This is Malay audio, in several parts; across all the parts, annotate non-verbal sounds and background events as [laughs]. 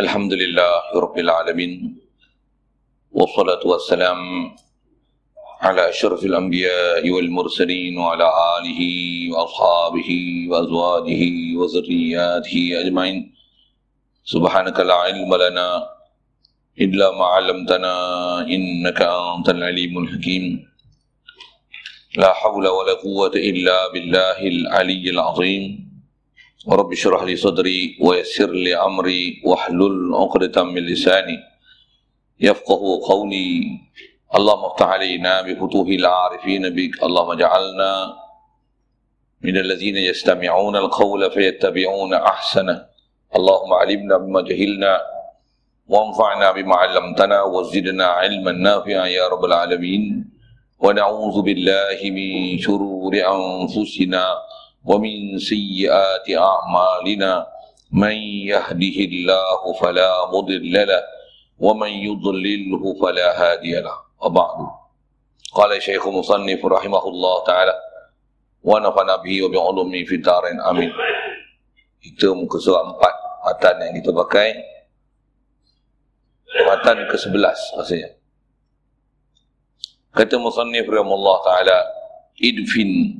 الحمد لله رب العالمين والصلاة والسلام على أشرف الأنبياء والمرسلين وعلى آله وأصحابه وأزواجه وذرياته أجمعين. سبحانك لا علم لنا إلا ما علمتنا إنك أنت العليم الحكيم. لا حول ولا قوة إلا بالله العلي العظيم. رب اشرح لي صدري ويسر لي أمري واحلل عقدة من لساني يفقه قولي. اللهم افتح علينا بفتوح العارفين بك. اللهم اجعلنا من الذين يستمعون القول فيتبعون أحسنه. اللهم علمنا بما جهلنا وانفعنا بما علمتنا وزدنا علما نافعا يا رب العالمين. ونعوذ بالله من شرور أنفسنا ومن سيئات أعمالنا من يهده الله فلا مضل له ومن يضلله فلا هادي له. وبعد. قال الشيخ مصنف رحمه الله تعالى ونفعنا به وبعلومه في الدارين آمين. Itu muka surat empat. Matan yang kita pakai. Matan ke sebelas rasanya kata musannif rahimahullah ta'ala idfin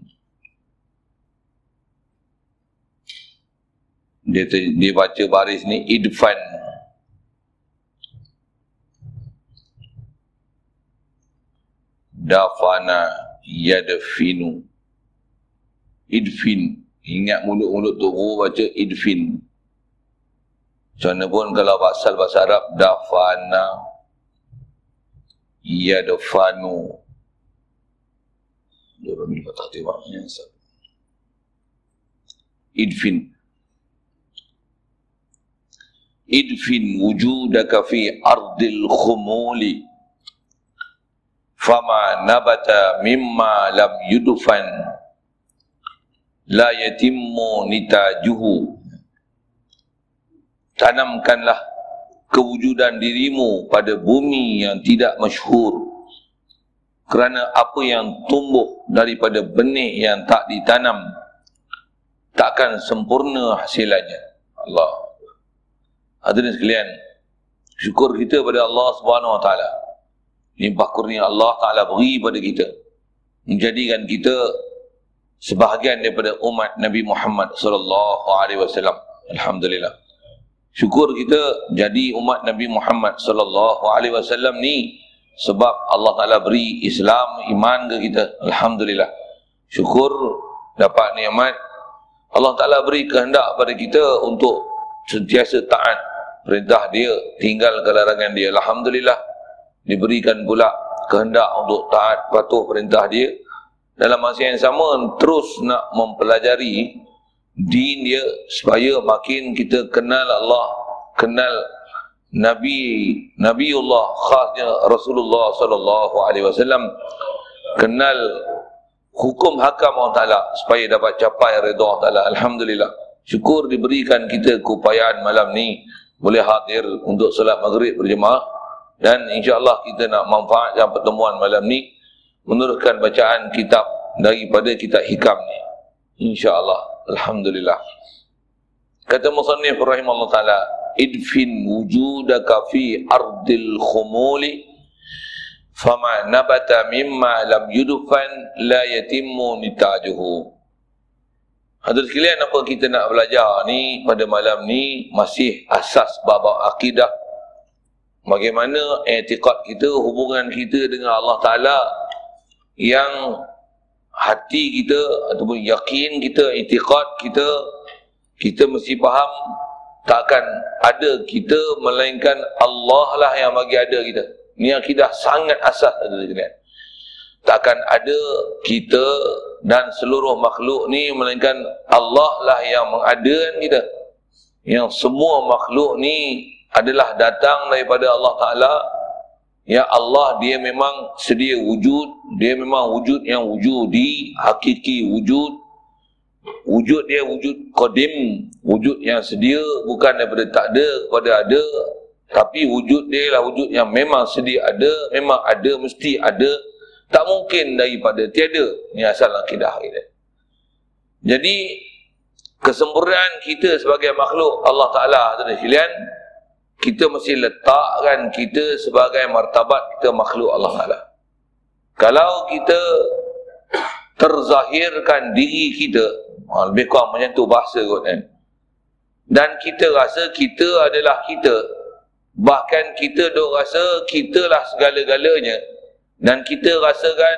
dia, dia baca baris ni idfan dafana yadfinu. Idfin ingat mulut-mulut tu baca idfin macam pun kalau pasal bahasa Arab dafana yadfanu. Dia bagi kata tiba-tiba idfin idfin wujudaka fi ardil khumuli. Fama nabata mimma lam yudfan. La yatimmu nitajuhu. Tanamkanlah kewujudan dirimu pada bumi yang tidak masyhur. Kerana apa yang tumbuh daripada benih yang tak ditanam takkan sempurna hasilannya Allah Hadirin sekalian, syukur kita pada Allah Subhanahu Wa Taala. Limpah kurnia Allah Taala beri pada kita menjadikan kita sebahagian daripada umat Nabi Muhammad sallallahu alaihi wasallam. Alhamdulillah. Syukur kita jadi umat Nabi Muhammad sallallahu alaihi wasallam ni sebab Allah Taala beri Islam iman ke kita. Alhamdulillah. Syukur dapat nikmat Allah Taala beri kehendak pada kita untuk sentiasa taat perintah dia tinggalkan larangan dia. Alhamdulillah diberikan pula kehendak untuk taat patuh perintah dia. Dalam masa yang sama terus nak mempelajari din dia supaya makin kita kenal Allah kenal Nabi Nabiullah khasnya Rasulullah sallallahu alaihi wasallam. Kenal hukum hakam Allah Taala supaya dapat capai redha Allah Taala. Alhamdulillah syukur diberikan kita keupayaan malam ni boleh hadir untuk solat maghrib berjemaah. Dan insyaAllah kita nak manfaatkan pertemuan malam ni meneruskan bacaan kitab daripada kitab hikam ni. insyaAllah. Alhamdulillah. Kata Musannif rahimahullah ta'ala idfin wujudaka fi ardil khumuli fama nabata mimma lam yudufan la yatimmu nitajuhu Hadirin sekalian apa kita nak belajar ni pada malam ni masih asas babak akidah. Bagaimana etikat kita, hubungan kita dengan Allah Ta'ala yang hati kita ataupun yakin kita, etikat kita, kita mesti faham takkan ada kita melainkan Allah lah yang bagi ada kita. Ini akidah sangat asas hadirin sekalian takkan ada kita dan seluruh makhluk ni melainkan Allah lah yang mengadakan kita. Yang semua makhluk ni adalah datang daripada Allah Ta'ala. Ya Allah dia memang sedia wujud. Dia memang wujud yang wujudi hakiki wujud. Wujud dia wujud kodim wujud yang sedia bukan daripada tak ada kepada ada. Tapi wujud dia lah wujud yang memang sedia ada memang ada mesti ada tak mungkin daripada tiada. Ini asal akidah kita. Jadi, kesempurnaan kita sebagai makhluk Allah Ta'ala, tuan sekalian, kita mesti letakkan kita sebagai martabat kita makhluk Allah Ta'ala. Kalau kita terzahirkan diri kita, ha, lebih kurang macam tu bahasa kot kan. Dan kita rasa kita adalah kita. Bahkan kita duk rasa kita lah segala-galanya. Dan kita rasakan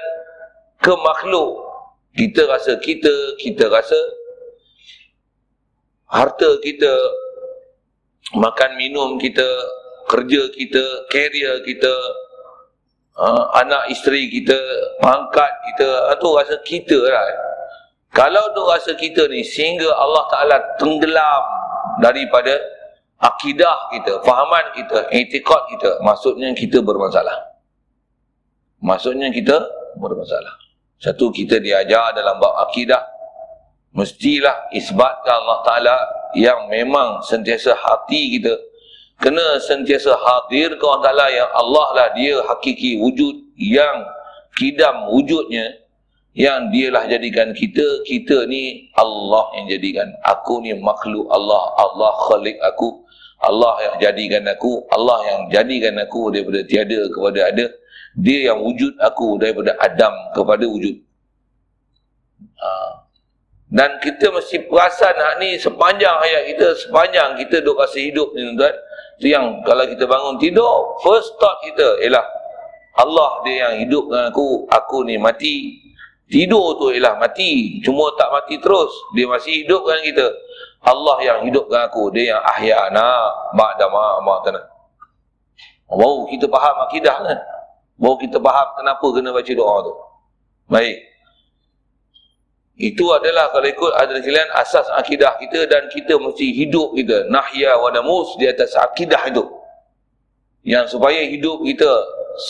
ke makhluk. Kita rasa kita, kita rasa harta kita, makan minum kita, kerja kita, career kita, uh, anak isteri kita, pangkat kita, itu ah, rasa kita lah. Kalau tu rasa kita ni sehingga Allah Ta'ala tenggelam daripada akidah kita, fahaman kita, etikot kita, maksudnya kita bermasalah. Maksudnya kita bermasalah. Satu kita diajar dalam bab akidah, mestilah isbatkan Allah Ta'ala yang memang sentiasa hati kita. Kena sentiasa hadir ke Allah Ta'ala yang Allah lah dia hakiki wujud yang kidam wujudnya yang dialah jadikan kita kita ni Allah yang jadikan. Aku ni makhluk Allah Allah khalik aku Allah yang jadikan aku Allah yang jadikan aku daripada tiada kepada ada dia yang wujud aku daripada Adam kepada wujud ha. Dan kita mesti perasan hak ni sepanjang hayat kita, sepanjang kita duk rasa hidup ni tuan-tuan. Itu yang kalau kita bangun tidur, first thought kita ialah Allah dia yang hidup dengan aku, aku ni mati. Tidur tu ialah mati, cuma tak mati terus. Dia masih hidup dengan kita. Allah yang hidup dengan aku, dia yang ahyana ba'dama ma'tana. Baru kita faham akidah kan? Baru kita faham kenapa kena baca doa tu. Baik. Itu adalah kalau ikut ada sekalian asas akidah kita dan kita mesti hidup kita nahya wa namus di atas akidah itu. Yang supaya hidup kita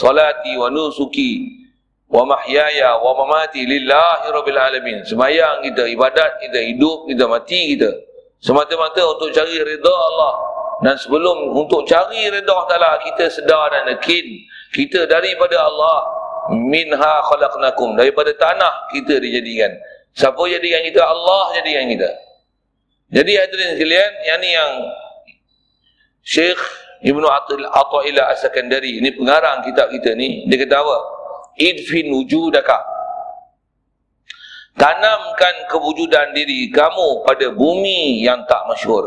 salati wa nusuki wa mahyaya wa mamati lillahi rabbil alamin. Sembahyang kita, ibadat kita, hidup kita, mati kita semata-mata untuk cari redha Allah. Dan sebelum untuk cari redha Allah kita sedar dan yakin kita daripada Allah minha khalaqnakum daripada tanah kita dijadikan Siapa jadikan kita? Allah jadikan kita. Jadi hadirin sekalian, yang ni yang Syekh Ibnu Atil Athaillah As-Sakandari ini pengarang kitab kita ni dia kata apa? Idfin wujudaka. Tanamkan kewujudan diri kamu pada bumi yang tak masyhur.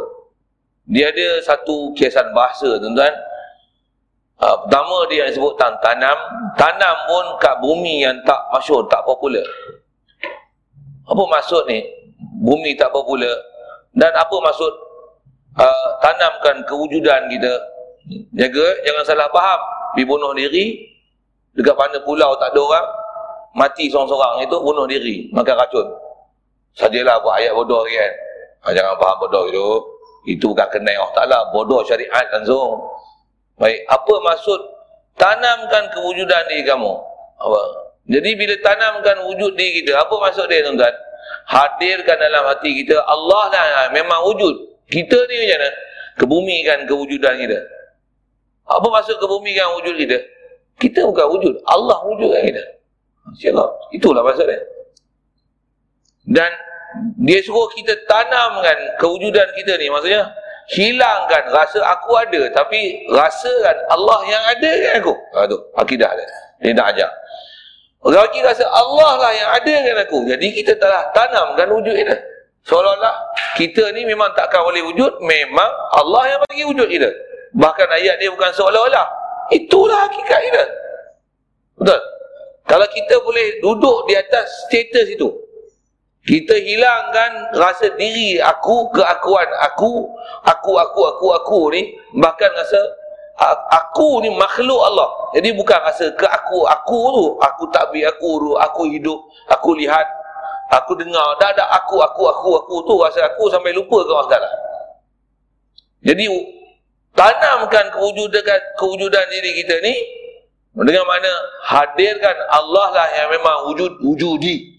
Dia ada satu kiasan bahasa tuan-tuan. Uh, pertama dia yang sebut tanam, tanam pun kat bumi yang tak masyhur, tak popular. Apa maksud ni? Bumi tak popular. Dan apa maksud uh, tanamkan kewujudan kita? Jaga, jangan salah faham. Pergi bunuh diri, dekat mana pulau tak ada orang, mati seorang-seorang itu bunuh diri, makan racun. Sajalah buat ayat bodoh kan. Ha, jangan faham bodoh itu. Itu bukan kenai Allah Ta'ala. Bodoh syariat langsung. Baik, apa maksud tanamkan kewujudan diri kamu? Apa? Jadi bila tanamkan wujud diri kita, apa maksud dia tuan-tuan? Hadirkan dalam hati kita, Allah lah memang wujud. Kita ni macam mana? Kebumikan kewujudan kita. Apa maksud kebumikan wujud kita? Kita bukan wujud, Allah wujudkan kita. InsyaAllah. Itulah maksud dia. Dan dia suruh kita tanamkan kewujudan kita ni. Maksudnya, hilangkan rasa aku ada. Tapi rasakan Allah yang ada kan aku. Ha, tu, akidah dia. Dia nak ajar. Lagi rasa Allah lah yang ada dengan aku. Jadi kita telah tanamkan wujud kita. Seolah-olah kita ni memang takkan boleh wujud. Memang Allah yang bagi wujud kita. Bahkan ayat dia bukan seolah-olah. Itulah hakikat kita. Betul? Kalau kita boleh duduk di atas status itu. Kita hilangkan rasa diri aku, keakuan aku, aku, aku, aku, aku ni. Bahkan rasa aku ni makhluk Allah. Jadi bukan rasa ke aku, aku tu, aku takbir aku tu, aku hidup, aku lihat, aku dengar, dah ada aku, aku, aku, aku tu rasa aku sampai lupa ke Taala. Jadi tanamkan kewujudan kewujudan diri kita ni dengan mana hadirkan Allah lah yang memang wujud wujudi.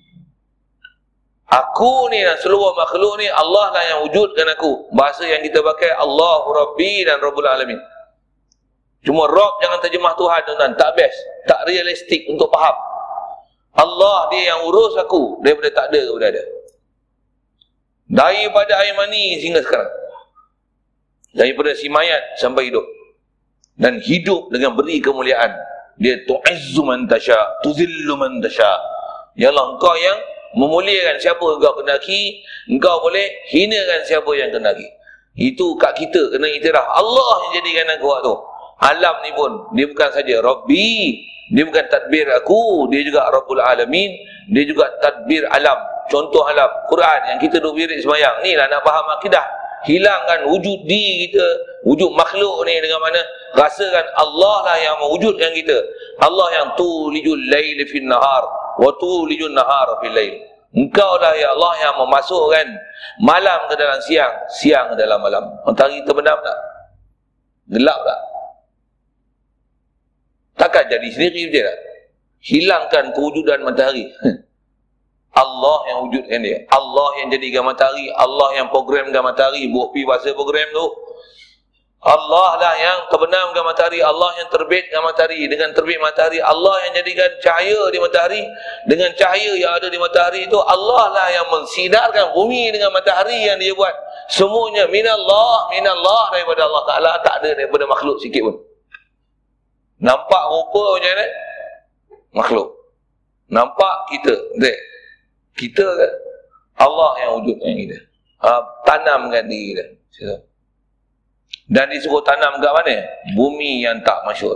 Aku ni dan seluruh makhluk ni Allah lah yang wujudkan aku. Bahasa yang kita pakai Allahu Rabbi dan Rabbul Alamin. Cuma Rob jangan terjemah Tuhan tuan-tuan. Tak best. Tak realistik untuk faham. Allah dia yang urus aku daripada tak ada kepada ada. Daripada air mani sehingga sekarang. Daripada si mayat sampai hidup. dan hidup dengan beri kemuliaan dia tu'izzu man tasha tuzillu man tasha ya Allah engkau yang memuliakan siapa engkau kendaki engkau boleh hinakan siapa yang kendaki itu kat kita kena iktiraf Allah yang jadikan aku tu alam ni pun dia bukan saja Rabbi dia bukan tadbir aku dia juga Rabbul Alamin dia juga tadbir alam. Contoh alam Quran yang kita duk wirid semayang. Ni lah nak faham akidah. Hilangkan wujud diri kita wujud makhluk ni dengan mana rasakan Allah lah yang mewujudkan kita Allah yang tulijul lail fil nahar wa tulijul nahar fil lail engkau lah ya Allah yang memasukkan malam ke dalam siang siang ke dalam malam matahari terbenam tak gelap tak takkan jadi sendiri je tak hilangkan kewujudan matahari [laughs] Allah yang wujudkan dia. Allah yang jadikan matahari. Allah yang programkan matahari. Buat pergi bahasa program tu. Allah lah yang terbenamkan matahari. Allah yang terbitkan matahari. Dengan terbit matahari. Allah yang jadikan cahaya di matahari. Dengan cahaya yang ada di matahari itu. Allah lah yang mensidarkan bumi dengan matahari yang dia buat. Semuanya minallah. Minallah daripada Allah Ta'ala. Tak ada daripada makhluk sikit pun. Nampak rupa macam mana? Makhluk. Nampak kita. Dek kita kan Allah yang wujudkan kita ha, tanamkan diri kita dan disuruh tanam kat mana? Bumi yang tak masyur.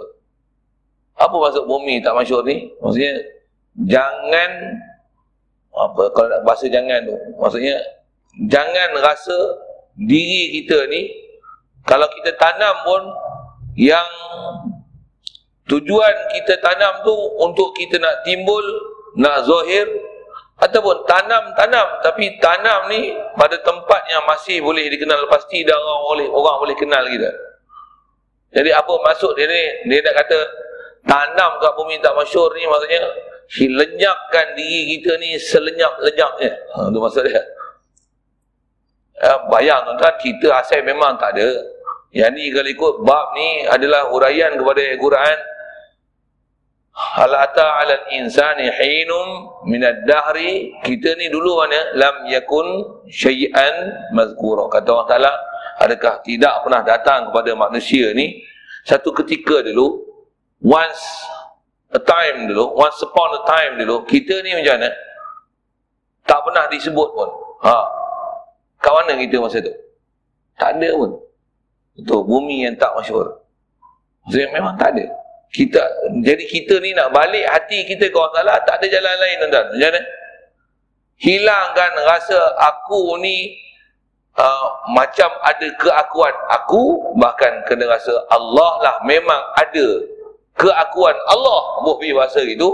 Apa maksud bumi tak masyur ni? Maksudnya jangan apa kalau bahasa jangan tu maksudnya jangan rasa diri kita ni kalau kita tanam pun yang tujuan kita tanam tu untuk kita nak timbul nak zahir ataupun tanam-tanam tapi tanam ni pada tempat yang masih boleh dikenal. Pasti orang boleh orang boleh kenal kita. Jadi apa maksud dia ni? Dia nak kata tanam kat bumi tak masyur ni maksudnya lenyapkan diri kita ni selenyap-lenyapnya. Ha, tu maksud dia. Ya, bayang tuan kita asal memang tak ada. Yang ni kalau ikut bab ni adalah huraian kepada Al-Quran Hal ata 'ala al-insani hinum min ad-dahri? Kita ni dulu mana lam yakun syai'an mazkura. Kata Allah Taala adakah tidak pernah datang kepada manusia ni? Satu ketika dulu once a time dulu once upon a time dulu kita ni macam mana? Tak pernah disebut pun. Ha. Kat mana kita masa tu? Tak ada pun. Itu bumi yang tak masyhur. Maksudnya memang tak ada kita jadi kita ni nak balik hati kita ke orang salah tak ada jalan lain tuan-tuan. Macam mana? Hilangkan rasa aku ni uh, macam ada keakuan. Aku bahkan kena rasa Allah lah memang ada keakuan Allah. Pergi bahasa itu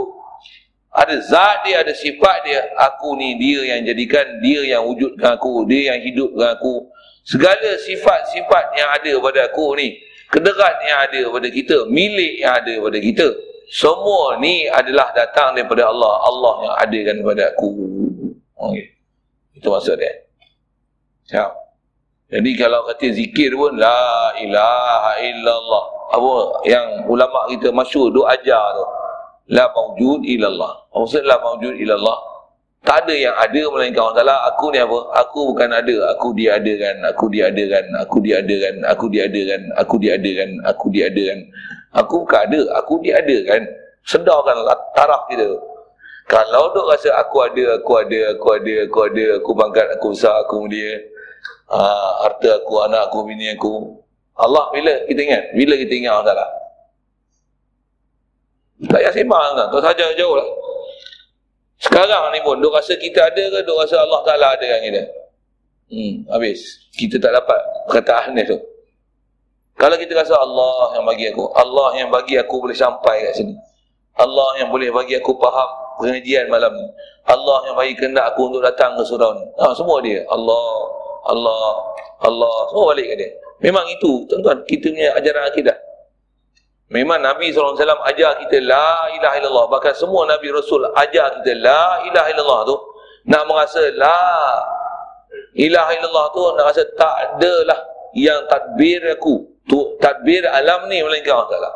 ada zat dia ada sifat dia. Aku ni dia yang jadikan dia yang wujudkan aku dia yang hidupkan aku. Segala sifat-sifat yang ada pada aku ni kederat yang ada pada kita, milik yang ada pada kita. Semua ni adalah datang daripada Allah. Allah yang adakan kepada aku. Okay. Itu maksud dia. Ya. Jadi kalau kata zikir pun, La ilaha illallah. Apa yang ulama kita masyur, duk ajar tu. La mawjud illallah. Maksud la mawjud illallah. Tak ada yang ada melainkan Allah Ta'ala. Aku ni apa? Aku bukan ada. Aku diadakan. Aku diadakan. Aku diadakan. Aku diadakan. Aku diadakan. Aku diadakan. Aku bukan ada. Aku diadakan. Sedarkan taraf kita. Kalau duk rasa aku ada, aku ada, aku ada, aku ada, aku bangkat, aku besar, aku mulia. Uh, harta aku, anak aku, bini aku. Allah bila kita ingat? Bila kita ingat Allah Ta'ala? Tak payah sembang kan? Tak saja jauh lah. Sekarang ni pun, duk rasa kita ada ke, duk rasa Allah Ta'ala ada kan kita? Hmm, habis. Kita tak dapat perkataan dia tu. Kalau kita rasa Allah yang bagi aku, Allah yang bagi aku boleh sampai kat sini. Allah yang boleh bagi aku faham pengajian malam ni. Allah yang bagi kendak aku untuk datang ke surau ni. Ha, semua dia. Allah, Allah, Allah. Semua balik ke dia. Memang itu, tuan-tuan, kita punya ajaran akidah. Memang Nabi SAW ajar kita La ilaha illallah. Bahkan semua Nabi Rasul ajar kita La ilaha illallah tu Nak merasa La ilaha illallah tu Nak rasa tak adalah Yang tadbir aku. Tu, Tadbir alam ni Melainkan Allah Ta'ala.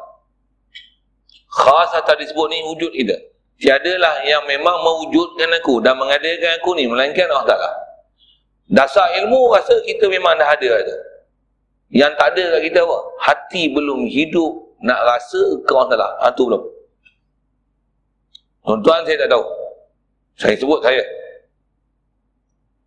Khas tadi disebut ni wujud kita. Tiadalah yang memang mewujudkan aku Dan mengadakan aku ni Melainkan Allah Ta'ala. Dasar ilmu rasa kita memang dah ada tu Yang tak ada kat kita apa? Hati belum hidup nak rasa kau salah. Ha, tu belum. Tuan-tuan saya tak tahu. Saya sebut saya.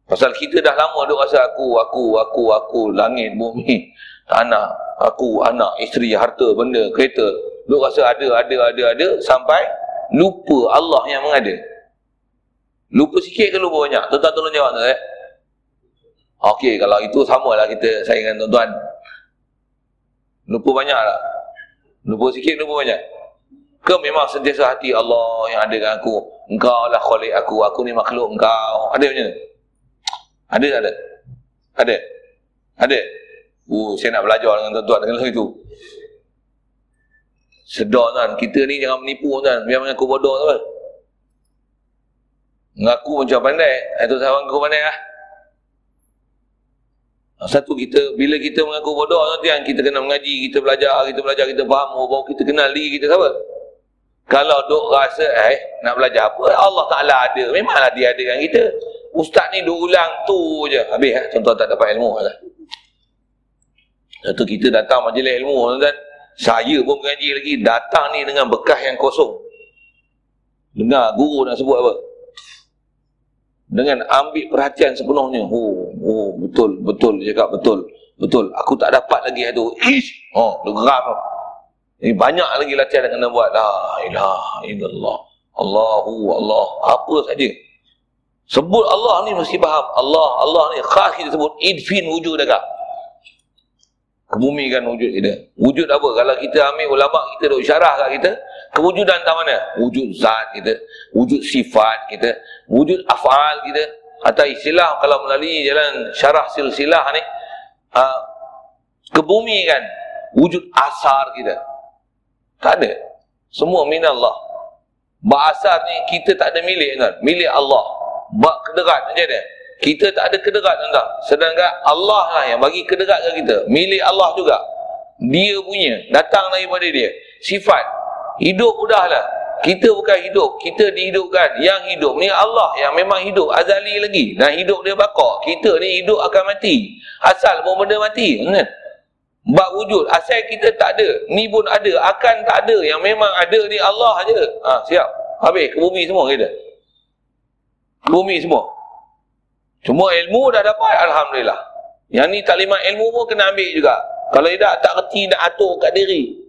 Pasal kita dah lama duk rasa aku, aku, aku, aku, langit, bumi, tanah, aku, anak, isteri, harta, benda, kereta. Duk rasa ada, ada, ada, ada sampai lupa Allah yang mengada. Lupa sikit ke lupa banyak? Tuan-tuan tolong jawab tu eh. Okey, kalau itu samalah kita saya dengan tuan-tuan. Lupa banyak tak? Lupa sikit, lupa banyak. Ke memang sentiasa hati Allah yang ada dengan aku. Engkau lah khalik aku. Aku ni makhluk engkau. Ada macam ni? Ada tak ada? Ada? Ada? Oh, saya nak belajar dengan tuan-tuan dengan itu. Sedar kan, kita ni jangan menipu kan. Biar mengaku bodoh tu kan. Mengaku macam pandai. Itu saya mengaku pandai lah. Satu kita, bila kita mengaku bodoh nanti yang kita kena mengaji, kita belajar, kita belajar, kita faham, oh, baru kita kenal diri kita siapa. Kalau duk rasa, eh, nak belajar apa? Allah Ta'ala ada. Memanglah dia ada dengan kita. Ustaz ni dua ulang tu je. Habis eh? Contoh tak dapat ilmu lah. Satu kita datang majlis ilmu dan saya pun mengaji lagi datang ni dengan bekas yang kosong. Dengar guru nak sebut apa? Dengan ambil perhatian sepenuhnya. Oh, oh betul, betul dia cakap betul. Betul. Aku tak dapat lagi itu. Ish. Oh, geram. Ini banyak lagi latihan yang kena buat. La ilaha illallah. Allahu Allah. Apa saja. Sebut Allah ni mesti faham. Allah, Allah ni khas kita sebut idfin wujud dekat. Kebumikan wujud kita. Wujud apa? Kalau kita ambil ulama kita duk syarah kat kita, kewujudan tak mana? Wujud zat kita, wujud sifat kita, wujud afal kita. Atau istilah kalau melalui jalan syarah silsilah ni, uh, kebumikan wujud asar kita. Tak ada. Semua minallah. Bahasa ni kita tak ada milik kan? Milik Allah bak kederat macam dia kita tak ada kederat tuan sedangkan Allah lah yang bagi kederat ke kita milik Allah juga dia punya datang daripada dia sifat hidup udahlah kita bukan hidup kita dihidupkan. Yang hidup ni Allah yang memang hidup azali lagi. Dan hidup dia bakar kita ni hidup akan mati. Asal pun benda mati kan? Bak wujud asal kita tak ada ni pun ada akan tak ada. Yang memang ada ni Allah aja ha, siap. Habis ke bumi semua kita? Bumi semua. Cuma ilmu dah dapat, Alhamdulillah. Yang ni taklimat ilmu pun kena ambil juga. Kalau tidak, tak kerti nak atur kat diri.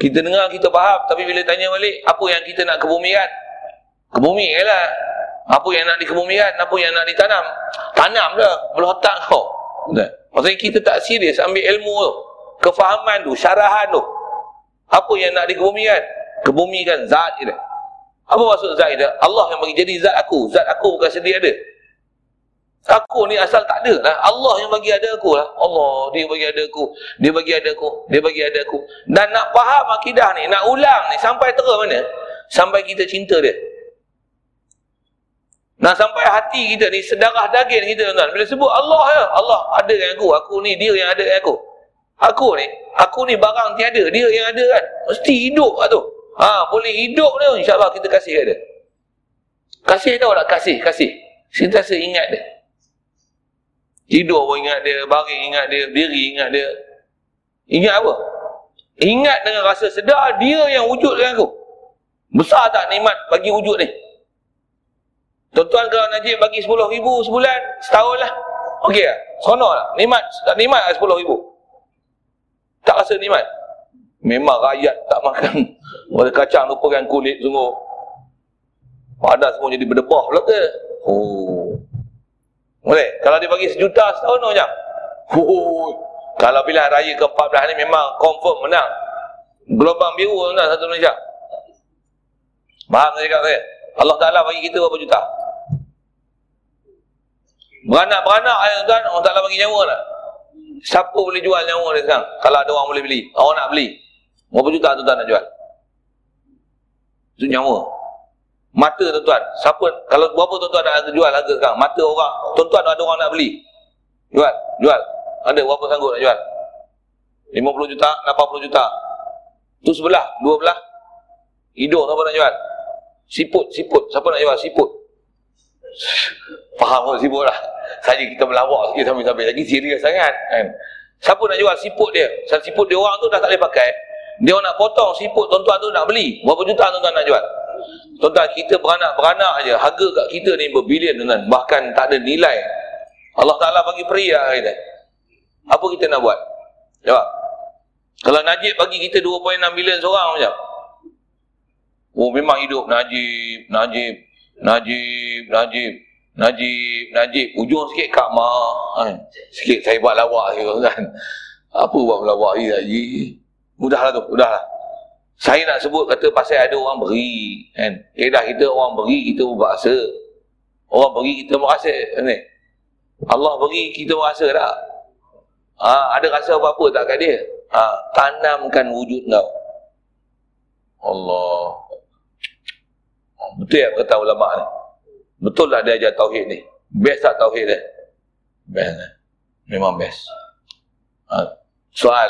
Kita dengar, kita faham. Tapi bila tanya balik, apa yang kita nak kebumikan? Kebumikan lah. Apa yang nak dikebumikan? Apa yang nak ditanam? Tanam dah. Meletak kau. Maksudnya kita tak serius ambil ilmu tu. Kefahaman tu, syarahan tu. Apa yang nak dikebumikan? Kebumikan zat dia. Apa maksud zat itu? Allah yang bagi jadi zat aku. Zat aku bukan sendiri ada. Aku ni asal tak ada lah. Allah yang bagi ada aku lah. Allah, dia bagi ada aku. Dia bagi ada aku. Dia bagi ada aku. Dan nak faham akidah ni, nak ulang ni sampai terus mana? Sampai kita cinta dia. Nah sampai hati kita ni sedarah daging kita tuan. Bila sebut Allah ya, Allah ada dengan aku. Aku ni dia yang ada dengan aku. Aku ni, aku ni barang tiada, dia yang ada kan. Mesti hidup lah tu. Ha, boleh hidup dia, insyaAllah kita kasih dia. Kasih tahu tak kasih, kasih. Sentiasa ingat dia. Tidur pun ingat dia, baring ingat dia, diri ingat dia. Ingat apa? Ingat dengan rasa sedar dia yang wujud dengan aku. Besar tak nikmat bagi wujud ni? Tuan-tuan kalau Najib bagi 10 ribu sebulan, setahun lah. Okey tak? Sonor lah. Nikmat, tak nikmat lah 10 ribu. Tak rasa nikmat. Memang rakyat tak makan [laughs] Boleh kacang lupakan kulit sungguh Padas semua jadi berdebah pula ke Oh Boleh? Kalau dia bagi sejuta setahun macam Oh Kalau bila raya ke-14 ni memang confirm menang. Gelombang biru menang satu Malaysia Faham saya cakap saya? Allah Ta'ala bagi kita berapa juta? Beranak-beranak ayat tuan Allah Ta'ala bagi nyawa tak? Siapa boleh jual nyawa dia sekarang? Kalau ada orang boleh beli. Orang nak beli. Berapa juta tuan-tuan nak jual? Itu nyawa. Mata tuan-tuan. Siapa, kalau berapa tuan-tuan nak jual harga sekarang? Mata orang. Tuan-tuan ada orang nak beli. Jual. Jual. Ada berapa sanggup nak jual? 50 juta, 80 juta. Tu sebelah, dua belah. Hidung siapa nak jual? Siput, siput. Siapa nak jual? Siput. [laughs] Faham pun siput lah. Saja kita melawak sikit sambil-sambil lagi serius sangat. Kan? Siapa nak jual siput dia? Siput dia orang tu dah tak boleh pakai. Dia nak potong siput tuan-tuan tu nak beli. Berapa juta tuan-tuan nak jual? Tuan-tuan kita beranak-beranak aja. Harga kat kita ni berbilion tuan Bahkan tak ada nilai. Allah Ta'ala bagi peri lah kita. Apa kita nak buat? Jawab. Kalau Najib bagi kita 2.6 bilion seorang macam. Oh memang hidup Najib, Najib, Najib, Najib. Najib, Najib, ujung sikit Kak Ma. Kan? Sikit saya buat lawak kan. Apa buat lawak ni Haji? Mudahlah tu, mudahlah. Saya nak sebut kata pasal ada orang beri. Kan? Eh dah kita orang beri, kita berasa. Orang beri, kita merasa. Ni. Allah beri, kita merasa tak? Ha, ada rasa apa-apa tak kat dia? Ha, tanamkan wujud kau. Allah. Betul yang kata ulama ni. Betul lah dia ajar tauhid ni. Best tak tauhid dia? Best lah. Memang best. Ha. Soal.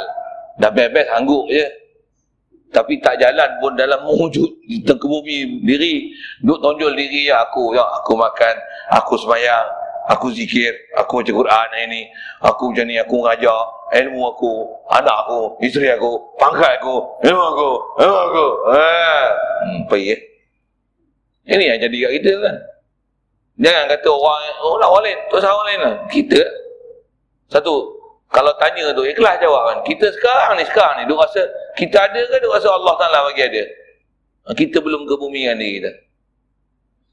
Dah best-best angguk je. Tapi tak jalan pun dalam wujud. Terkebumi diri. Duk tonjol diri ya aku. Ya, aku makan. Aku semayang. Aku zikir. Aku baca Quran ini. Aku macam ni. Aku ngajak. Ilmu aku. Anak aku. Isteri aku. Pangkat aku. Ilmu aku. Ilmu aku. Ha. Hmm, pergi eh. Ini yang jadi kat kita kan. Jangan kata orang oh lah orang lain, tu orang lain lah. Kita satu kalau tanya tu ikhlas jawab kan. Kita sekarang ni sekarang ni duk rasa kita ada ke duk rasa Allah Taala bagi ada. Kita belum ke bumi kan diri kita.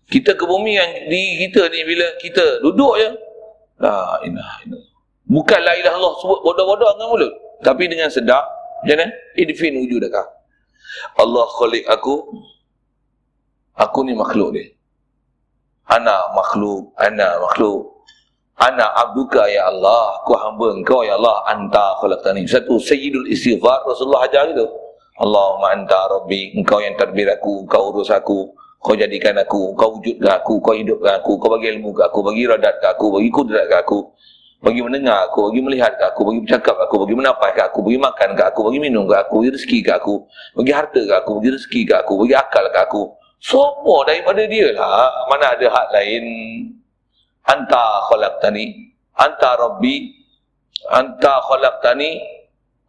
Kita ke bumi kan diri kita ni bila kita duduk je. La ilaha illallah. Bukan la ilaha Allah sebut bodoh-bodoh dengan mulut. Tapi dengan sedap. Macam mana? Idfin wujud. Allah khalik aku. Aku ni makhluk dia anak makhluk, anak makhluk. Anak abduka ya Allah, ku hamba engkau ya Allah, anta khalaqtani. Satu sayyidul istighfar Rasulullah ajar gitu. Allahumma anta rabbi, engkau yang tadbir aku, engkau urus aku, kau jadikan aku, kau wujudkan aku, kau hidupkan aku, kau bagi ilmu ke aku, bagi radat ke aku, bagi kudrat ke aku, bagi mendengar aku, bagi melihat ke aku, bagi bercakap ke aku, bagi menafas ke aku, bagi makan ke aku, bagi minum ke aku, bagi rezeki ke aku, bagi harta ke aku, bagi rezeki ke aku, bagi akal ke aku, semua daripada dia lah. Mana ada hak lain. Anta khalaqtani. Anta rabbi. Anta khalaqtani.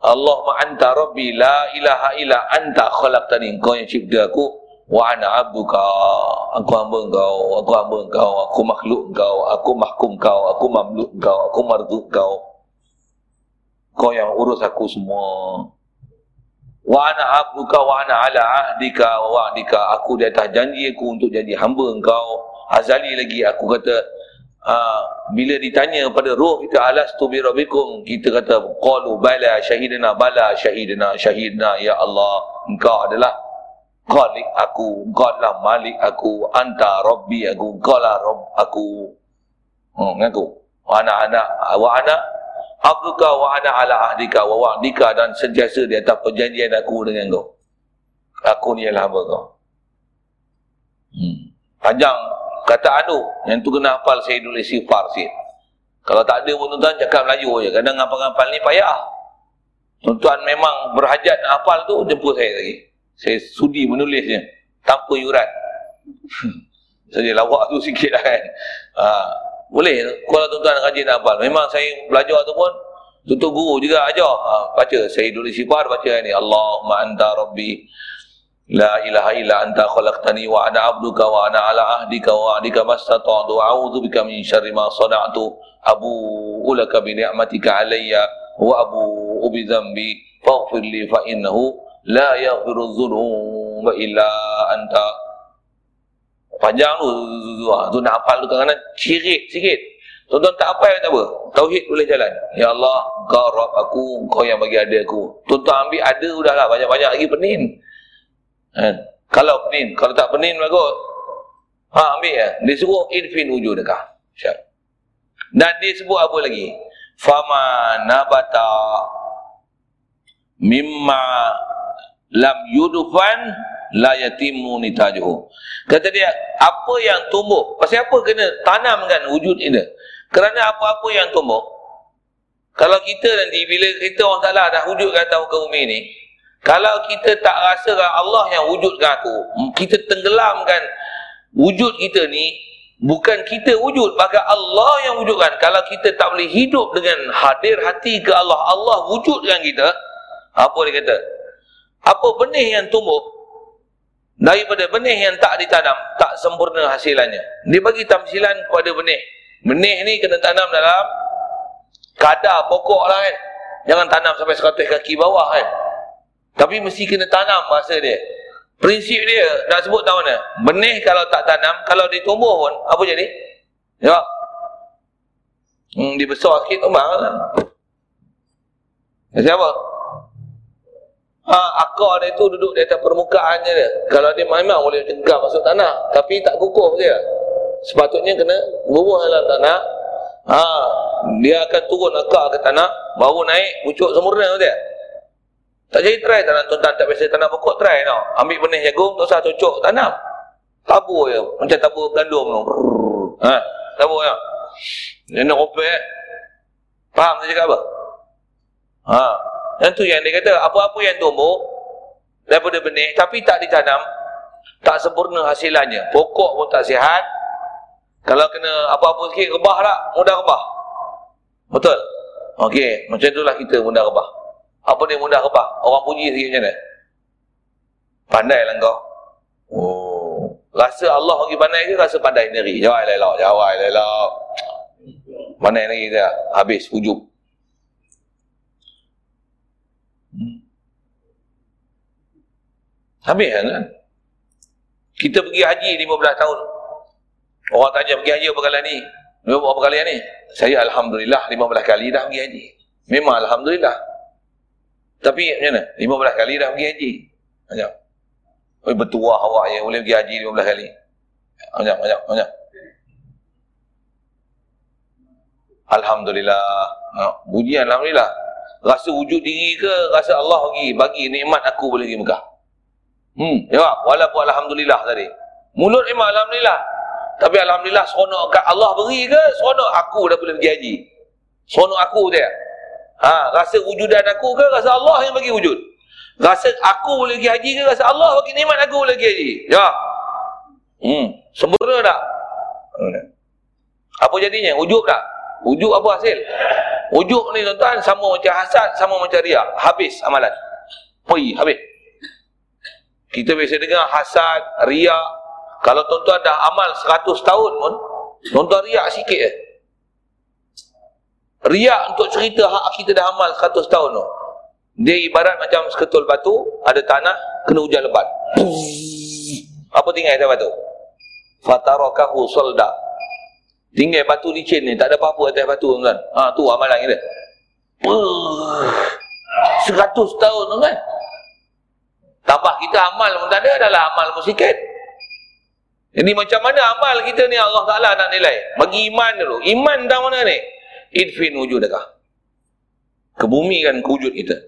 Allahumma anta rabbi. La ilaha illa anta khalaqtani. Kau yang cipta aku. Wa ana abduka. Aku hamba engkau. Aku hamba engkau. Aku makhluk engkau. Aku mahkum engkau. Aku mamluk engkau. Aku marduk engkau. Kau yang urus aku semua wa ana abduka wa ana ala ahdika wa wa'dika aku di atas janji aku untuk jadi hamba engkau azali lagi aku kata uh, bila ditanya pada roh kita alastu bi rabbikum kita kata qalu bala syahidna bala syahidna syahidna ya Allah engkau adalah khalik aku engkau adalah malik aku anta rabbi aku engkau lah rabb aku hmm, ngaku wa ana ana wa ana abduka wa ana ala ahdika wa wa'dika dan sentiasa di atas perjanjian aku dengan kau. Aku ni adalah hamba kau. Hmm. Panjang kata anu yang tu kena hafal Sayyidul Istighfar sikit. Kalau tak ada pun tuan cakap Melayu je. Kadang ngapal-ngapal ni payah. Tuan-tuan memang berhajat hafal tu jemput saya lagi. Saya sudi menulisnya tanpa yuran. Saya lawak tu sikit lah kan. Ha. Boleh kalau tuan-tuan rajin nak hafal. Memang saya belajar tu pun tutup guru juga ajar. Ha, baca Sayyidul Istighfar baca ni Allahumma anta rabbi La ilaha illa anta khalaqtani wa ana abduka wa ana ala ahdika wa ahdika mastata'tu. A'udzu bika min syarri ma sana'tu abu ulaka bi ni'matika alayya wa abu bi dhanbi. Faghfir li fa innahu la yaghfiru dhunuba illa anta. Panjang tu tu, tu nak hafal tu kadang-kadang cirit sikit tuan-tuan tak apa tak apa. Tauhid boleh jalan. Ya Allah kau Rabb aku kau yang bagi ada aku. Tuan-tuan ambil ada udahlah. Banyak-banyak lagi penin kan kalau penin kalau tak penin bagus ha ambil ya dia suruh infin wujud dekah syar dan dia sebut apa lagi fama nabata mimma lam yudfan la yatimu nitajuhu. Kata dia, apa yang tumbuh? Pasal apa kena tanamkan wujud ini? Kerana apa-apa yang tumbuh, kalau kita nanti, bila kita orang taklah dah wujudkan tahu ke bumi ni, kalau kita tak rasakan Allah yang wujudkan aku, kita tenggelamkan wujud kita ni Bukan kita wujud, maka Allah yang wujudkan. Kalau kita tak boleh hidup dengan hadir hati ke Allah, Allah wujudkan kita, apa dia kata? Apa benih yang tumbuh daripada benih yang tak ditanam, tak sempurna hasilnya. Dia bagi tamsilan kepada benih. Benih ni kena tanam dalam kadar pokok lah kan. Jangan tanam sampai 100 kaki bawah kan. Tapi mesti kena tanam masa dia. Prinsip dia nak sebut tahu mana? Benih kalau tak tanam, kalau ditumbuh pun apa jadi? Ya. Hmm, dia besar sikit tumbang lah. Siapa? Ha, akar dia tu duduk di atas permukaannya dia. Kalau dia memang boleh cengkam masuk tanah. Tapi tak kukuh dia. Sepatutnya kena bubuh dalam tanah. Ha, dia akan turun akar ke tanah. Baru naik, pucuk sempurna dia. Tak jadi try tanam tuan tak biasa tanam pokok try tau. Ambil benih jagung tak usah cocok tanam. Tabur je macam tabur gandum tu. Ha, tabur ya. Dia nak opek. Faham saya cakap apa? Ha, yang tu yang dia kata apa-apa yang tumbuh daripada benih tapi tak ditanam tak sempurna hasilannya. Pokok pun tak sihat. Kalau kena apa-apa sikit rebah tak? Mudah rebah. Betul? Okey, macam itulah kita mudah rebah. Apa dia mudah rebah? Orang puji sikit macam mana? Pandai lah kau. Oh. Rasa Allah bagi pandai ke rasa pandai sendiri? Jawab elok, jawab elok. Pandai lagi tak? Habis ujung. Hmm. Habis kan? Kita pergi haji 15 tahun. Orang tanya pergi haji berapa kali ni? Berapa kali ni? Saya Alhamdulillah 15 kali dah pergi haji. Memang Alhamdulillah. Tapi macam mana? 15 kali dah pergi haji. Banyak. Oi bertuah awak yang boleh pergi haji 15 kali. Banyak, banyak, banyak. Alhamdulillah. Ha, puji Alhamdulillah. Rasa wujud diri ke rasa Allah bagi bagi nikmat aku boleh pergi Mekah. Hmm, jawab. Walaupun Alhamdulillah tadi. Mulut memang Alhamdulillah. Tapi Alhamdulillah seronok kat Allah beri ke seronok aku dah boleh pergi haji. Seronok aku dia. Ha, rasa wujudan aku ke rasa Allah yang bagi wujud? Rasa aku boleh pergi haji ke rasa Allah bagi nikmat aku boleh pergi haji? Ya. Hmm, sempurna tak? Apa jadinya? Wujud tak? Wujud apa hasil? Wujud ni tuan-tuan sama macam hasad, sama macam riak. Habis amalan. Pergi, habis. Kita biasa dengar hasad, riak. Kalau tuan-tuan dah amal 100 tahun pun, tuan-tuan riak sikit je. Riak untuk cerita hak kita dah amal 100 tahun tu. Dia ibarat macam seketul batu, ada tanah, kena hujan lebat. Apa tinggal atas batu? Fatarakahu solda. Tinggal batu licin ni, tak ada apa-apa atas batu kan? Ha, tu amalan kita. Seratus tahun tu kan? Tambah kita amal pun tak ada, adalah amal pun sikit. Jadi macam mana amal kita ni Allah Ta'ala nak nilai? Bagi iman dulu. Iman dah mana ni? Idfin wujudakah kebumikan wujud kita.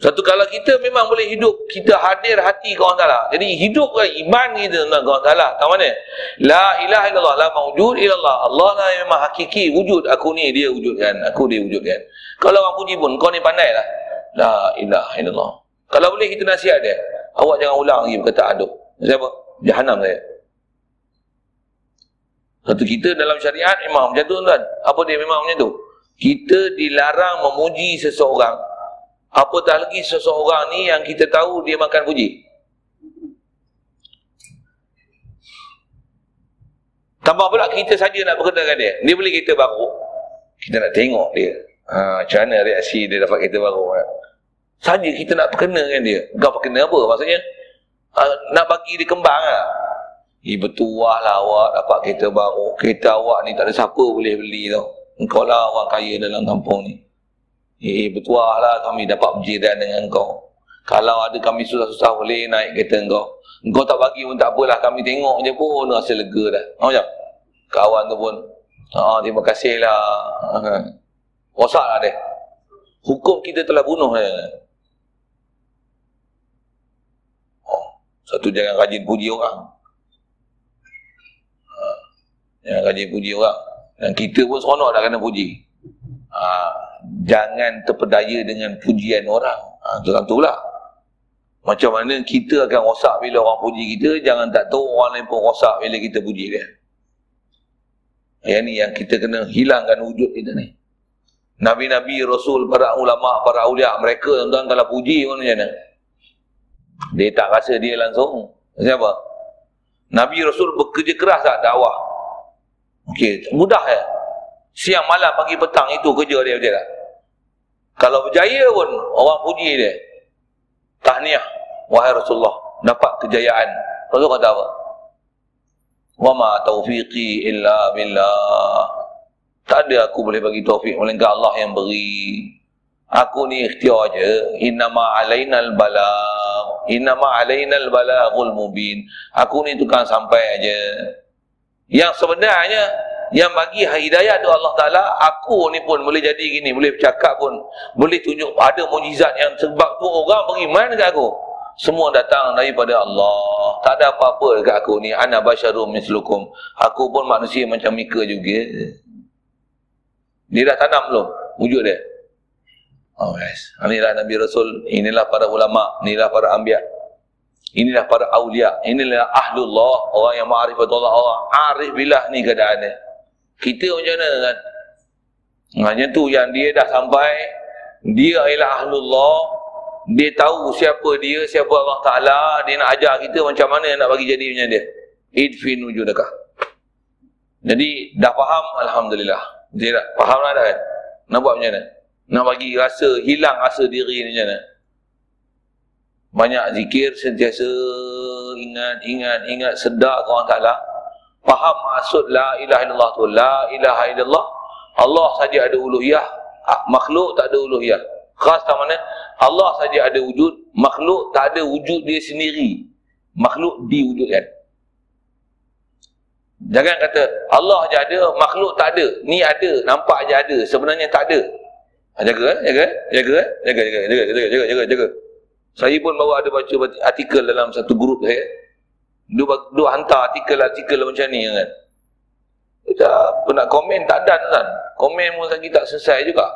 Satu kalau kita memang boleh hidup kita hadir hati ke Allah Ta'ala jadi hidup ke iman kita dengan Allah Ta'ala kat mana? La ilaha illallah la mawujud illallah. Allah lah yang memang hakiki wujud. Aku ni dia wujudkan aku dia wujudkan. Kalau orang puji pun kau ni pandai lah la ilaha illallah. Kalau boleh kita nasihat dia awak jangan ulang lagi berkata aduk siapa? Jahanam saya satu kita dalam syariat memang macam tu tuan. Apa dia memang macam tu? Kita dilarang memuji seseorang. Apatah lagi seseorang ni yang kita tahu dia makan puji. Tambah pula kita saja nak berkenal dengan dia. Dia beli kereta baru. Kita nak tengok dia. Ha, macam mana reaksi dia dapat kereta baru. Ha? Saja kita nak berkenal dengan dia. Kau berkenal apa maksudnya? Ha, nak bagi dia kembang lah. Eh bertuah lah awak dapat kereta baru. Kereta awak ni tak ada siapa boleh beli tau. Engkau lah orang kaya dalam kampung ni. Eh bertuah lah kami dapat berjiran dengan engkau. Kalau ada kami susah-susah boleh naik kereta engkau. Engkau tak bagi pun tak apalah. Kami tengok je pun rasa lega dah. Macam? Kawan tu pun. Oh, terima kasih lah. [laughs] Rosak lah dia. Hukum kita telah bunuh dia. Oh, satu jangan rajin puji orang. Yang rajin puji orang. Dan kita pun seronok nak kena puji. Ha, jangan terpedaya dengan pujian orang. Ha, tu lah. Macam mana kita akan rosak bila orang puji kita, jangan tak tahu orang lain pun rosak bila kita puji dia. Yang ni yang kita kena hilangkan wujud kita ni. Nabi-Nabi, Rasul, para ulama, para awliya, mereka tuan-tuan kalau puji pun macam mana? Dia tak rasa dia langsung. Siapa? Nabi Rasul bekerja keras tak dakwah? Okey, mudah ya. Siang malam pagi petang itu kerja dia betul tak? Kalau berjaya pun orang puji dia. Tahniah wahai Rasulullah dapat kejayaan. Rasul kata apa? Wa ma taufiqi illa billah. Tak ada aku boleh bagi taufik melainkan Allah yang beri. Aku ni ikhtiar je. Innama alainal balagh. Innama alainal balaghul mubin. Aku ni tukang sampai aja. Yang sebenarnya yang bagi hidayah tu Allah Taala, aku ni pun boleh jadi gini, boleh bercakap pun, boleh tunjuk ada mujizat yang sebab tu orang beriman dekat aku. Semua datang daripada Allah. Tak ada apa-apa dekat aku ni. Ana basyarum mislukum. Aku pun manusia macam Mika juga. Dia dah tanam belum wujud dia? Oh guys. Inilah Nabi Rasul. Inilah para ulama. Inilah para ambiak. Inilah para awliya. Inilah ahlullah. Orang yang ma'rifat Allah. Orang arif bilah ni keadaan dia. Kita macam mana kan? Hanya tu yang dia dah sampai. Dia ialah ahlullah. Dia tahu siapa dia, siapa Allah Ta'ala. Dia nak ajar kita macam mana nak bagi jadi macam dia. Idfin wujudakah. Jadi dah faham Alhamdulillah. Dia tak faham lah kan? Nak buat macam mana? Nak bagi rasa, hilang rasa diri ni macam mana? Banyak zikir sentiasa ingat, ingat, ingat, sedar ke orang Ta'ala. Faham maksud la ilaha illallah tu. La ilaha illallah. Allah saja ada uluhiyah. Ah, makhluk tak ada uluhiyah. Khas tak mana? Allah saja ada wujud. Makhluk tak ada wujud dia sendiri. Makhluk diwujudkan. Jangan kata Allah je ada, makhluk tak ada. Ni ada, nampak je ada, sebenarnya tak ada. Ha, jaga, eh? jaga, eh? jaga, eh? jaga, jaga, jaga, jaga, jaga, jaga, jaga. Saya pun baru ada baca artikel dalam satu grup saya. Dua, dua hantar artikel-artikel macam ni kan. Kita nak komen tak ada kan. Komen pun lagi tak selesai juga.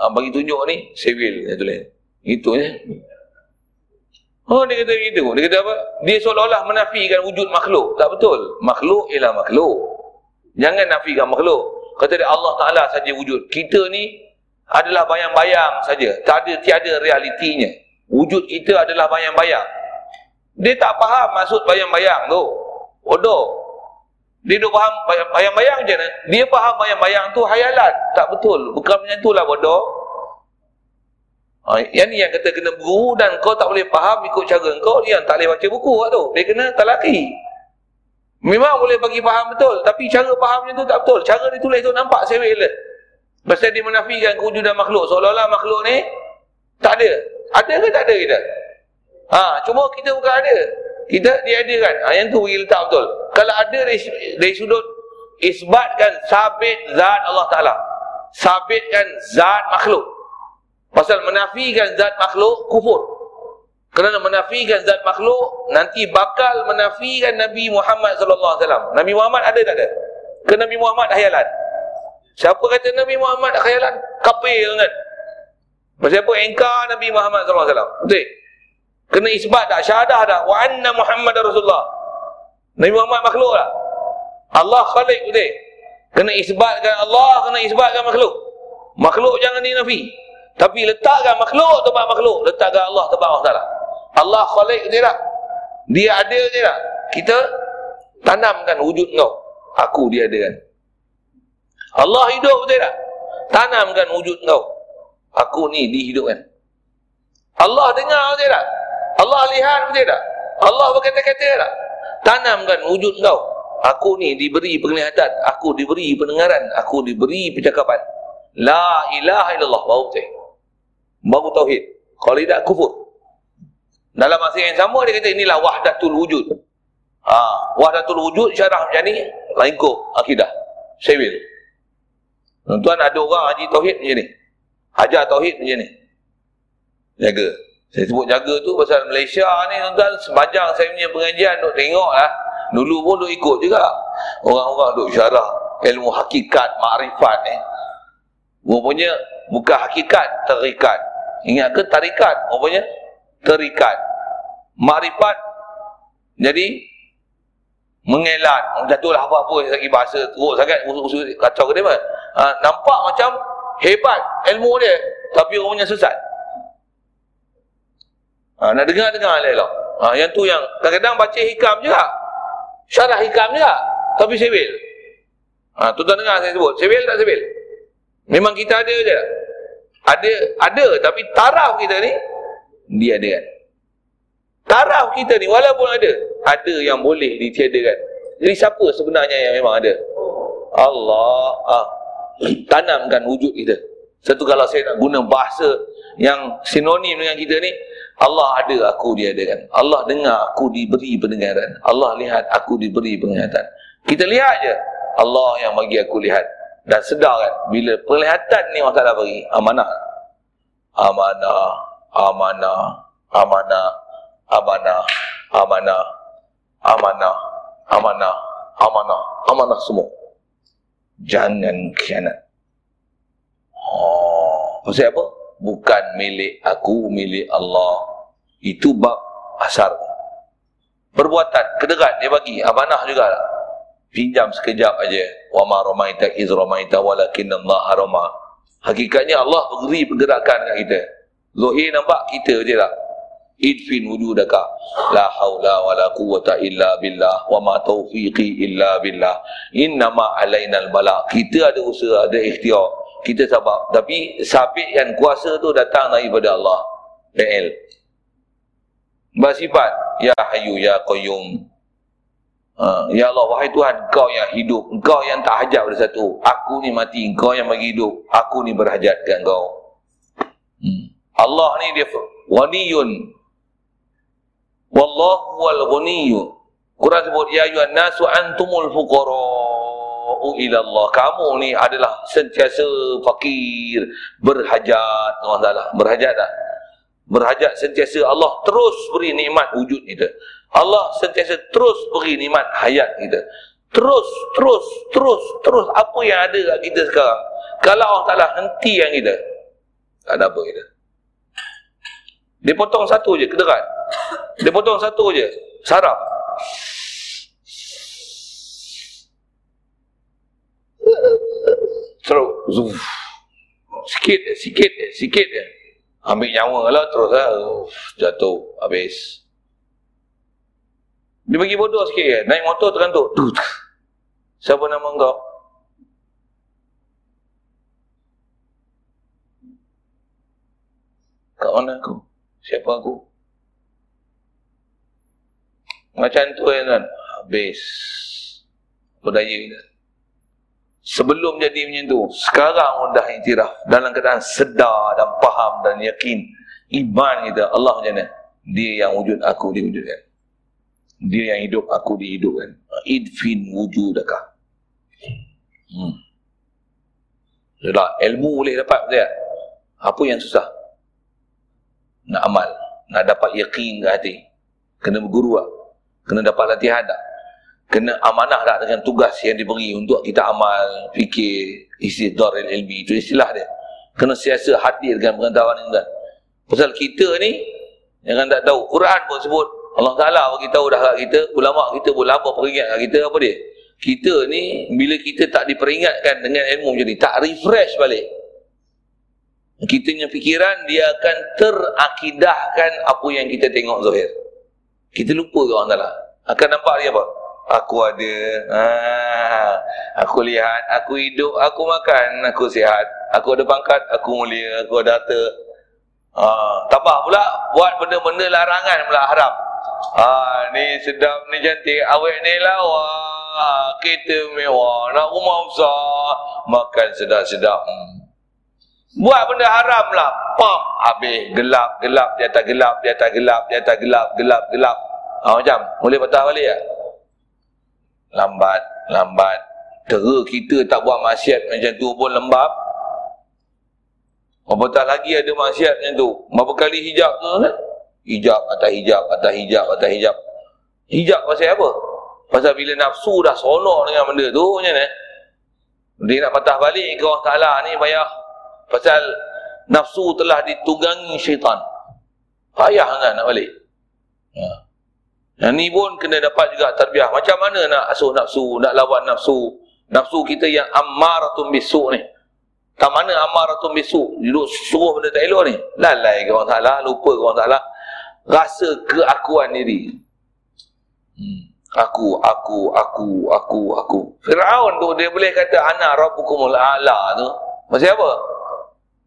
Ha, bagi tunjuk ni, civil. Itu ya. Oh dia kata begitu. Dia kata apa? Dia seolah-olah menafikan wujud makhluk. Tak betul. Makhluk ialah makhluk. Jangan nafikan makhluk. Kata dia Allah Ta'ala saja wujud. Kita ni adalah bayang-bayang saja. Tak ada, tiada realitinya. Wujud kita adalah bayang-bayang. Dia tak faham maksud bayang-bayang tu. Bodoh. Dia duk faham bayang-bayang je. Dia faham bayang-bayang tu hayalan. Tak betul. Bukan macam itulah bodoh. Ha, yang ni yang kata kena guru dan kau tak boleh faham ikut cara kau dia yang tak boleh baca buku lah tu. Dia kena talaki. Memang boleh bagi faham betul. Tapi cara fahamnya tu tak betul. Cara dia tulis tu nampak sewek lah. Pasal dia menafikan kewujudan makhluk. Seolah-olah makhluk ni tak ada. Ada ke tak ada kita? Ha, cuma kita bukan ada. Kita dia ada kan. Ha, yang tu bagi letak betul. Kalau ada dari, sudut isbatkan sabit zat Allah Ta'ala. Sabitkan zat makhluk. Pasal menafikan zat makhluk kufur. Kerana menafikan zat makhluk nanti bakal menafikan Nabi Muhammad wasallam. Nabi Muhammad ada tak ada? Ke Nabi Muhammad khayalan? Siapa kata Nabi Muhammad khayalan? Kafir kan? Pasal apa engkar Nabi Muhammad wasallam? Betul? Kena isbat tak syahadah dah wa anna Muhammad Rasulullah. Nabi Muhammad makhluk tak? Allah khalik betul? Kena isbatkan Allah, kena isbatkan makhluk. Makhluk jangan dinafi. Tapi letakkan makhluk tempat makhluk. Letakkan Allah tempat Allah Ta'ala. Allah khalik dia tak? Dia ada je tak? Kita tanamkan wujud kau. Aku dia ada kan. Allah hidup betul tak? Tanamkan wujud kau. Aku ni dihidupkan. Allah dengar betul tak? Allah lihat betul tak? Allah berkata-kata tak? Tanamkan wujud kau. Aku ni diberi penglihatan. Aku diberi pendengaran. Aku diberi percakapan. La ilaha illallah. Baru betul baru tauhid. Kalau tidak kufur. Dalam masa yang sama dia kata inilah wahdatul wujud. Ha, wahdatul wujud syarah macam ni lengkap akidah. Sewil. Tuan ada orang haji tauhid macam ni. Hajar tauhid macam ni. Jaga. Saya sebut jaga tu pasal Malaysia ni tuan-tuan sepanjang saya punya pengajian duk tengok lah. Dulu pun duk ikut juga. Orang-orang duk syarah ilmu hakikat, makrifat ni. Eh. Rupanya bukan hakikat, terikat. Ingat ke tarikat? Rupanya terikat. Makrifat. Jadi mengelat jatuhlah apa-apa lagi bahasa teruk sangat kacau ke dia ha, nampak macam hebat ilmu dia tapi orangnya sesat. Ha, nak dengar-dengar elok. Ha, yang tu yang kadang-kadang baca hikam juga. Syarah hikam juga tapi sebil ha, tu tak dengar saya sebut. Sebil tak sebil memang kita ada je. Ada ada tapi taraf kita ni dia ada kan? Taraf kita ni walaupun ada ada yang boleh ditiadakan. Jadi siapa sebenarnya yang memang ada? Allah. Ah, tanamkan wujud kita. Satu kalau saya nak guna bahasa yang sinonim dengan kita ni, Allah ada aku diadakan. Allah dengar aku diberi pendengaran. Allah lihat aku diberi penglihatan. Kita lihat je Allah yang bagi aku lihat. Dan sedar kan bila penglihatan ni Allah Ta'ala bagi amanah. Amanah, amanah, amanah, amanah, amanah, amanah, amanah, amanah, amanah semua. Jangan khianat. Oh, pasal apa? Bukan milik aku, milik Allah. Itu bab asar. Perbuatan, kederat dia bagi, amanah juga. Pinjam sekejap aja. Wa ma ramaita iz ramaita walakin Allah. Hakikatnya Allah beri pergerakan kat kita. Zohir nampak kita je lah idfin wujudaka. La haula wala quwwata illa billah wa ma taufiqi illa billah. Innama alaina bala. Kita ada usaha ada ikhtiar. Kita sabar. Tapi sabit yang kuasa tu datang daripada Allah. Fi'il. Bersifat ya hayyu ya qayyum. Ha, ya Allah wahai Tuhan engkau yang hidup. Engkau yang tak hajat pada satu. Aku ni mati. Engkau yang bagi hidup. Aku ni berhajat ke engkau hmm. Allah ni dia waniyun Wallahu wal ghaniyyu. Quran sebut ya ayuhan nasu antumul fuqara'u ila Allah. Kamu ni adalah sentiasa fakir, berhajat Allah Taala. Berhajat tak? Berhajat sentiasa Allah terus beri nikmat wujud kita. Allah sentiasa terus beri nikmat hayat kita. Terus, terus, terus, terus apa yang ada kat kita sekarang. Kalau Allah Taala henti yang kita, tak ada apa kita. Dia potong satu je, kederat. Dia potong satu je, sarap. Terus, zuf. Sikit, sikit, sikit. Ambil nyawa lah terus lah. Jatuh, habis. Dia bagi bodoh sikit je. Naik motor terantuk. Siapa nama kau? Kat mana aku? Siapa aku? Macam tu kan Habis. Berdaya kita? Sebelum jadi macam tu Sekarang dah iktiraf Dalam keadaan sedar dan faham dan yakin Iman kita Allah macam mana? Dia yang wujud aku diwujudkan. Dia yang hidup aku dihidupkan. Idfin wujudakah? Hmm. Yalah, ilmu boleh dapat tak? Apa yang susah? Nak amal, nak dapat yakin ke hati. Kena berguru tak? Kena dapat latihan tak? Kena amanah tak dengan tugas yang diberi untuk kita amal, fikir, isi daril ilmi. Itu istilah dia. Kena siasa hadir dengan pengetahuan ini. Kan? Pasal kita ni, jangan tak tahu. Quran pun sebut, Allah Ta'ala bagi tahu dah kat kita, ulama kita pun lama peringat kat kita, apa dia? Kita ni, bila kita tak diperingatkan dengan ilmu macam ni, tak refresh balik kita punya fikiran dia akan terakidahkan apa yang kita tengok zahir. Kita lupa ke orang Ta'ala. Akan nampak dia apa? Aku ada. Ha, aku lihat. Aku hidup. Aku makan. Aku sihat. Aku ada pangkat. Aku mulia. Aku ada harta. Ha, tambah pula. Buat benda-benda larangan pula haram. Ha, ni sedap. Ni cantik. Awet ni lawa. Kita mewah. Nak rumah besar. Makan sedap-sedap. Hmm. Buat benda haram lah. Pam. Habis. Gelap. Gelap. Di atas gelap. Di atas gelap. Di atas gelap. Gelap. Gelap. Ha, macam. Boleh patah balik tak? Lambat. Lambat. Tera kita tak buat maksiat macam tu pun lembab. Apatah lagi ada maksiat macam tu. Berapa kali hijab tu kan? Hijab atas hijab. Atas hijab. Atas hijab. Hijab pasal apa? Pasal bila nafsu dah sonok dengan benda tu macam ni. Dia nak patah balik ke Allah Ta'ala ni payah Pasal nafsu telah ditunggangi syaitan. Payah kan nak balik. Ha. Yang ni pun kena dapat juga terbiah. Macam mana nak asuh nafsu, nak lawan nafsu. Nafsu kita yang ammaratun bisuk ni. Tak mana ammaratun bisuk. Duduk suruh benda tak elok ni. Lalai ke orang salah, lupa ke orang salah. Rasa keakuan diri. Hmm. Aku, aku, aku, aku, aku. Fir'aun tu dia boleh kata ana rabbukumul a'la tu. Pasal apa?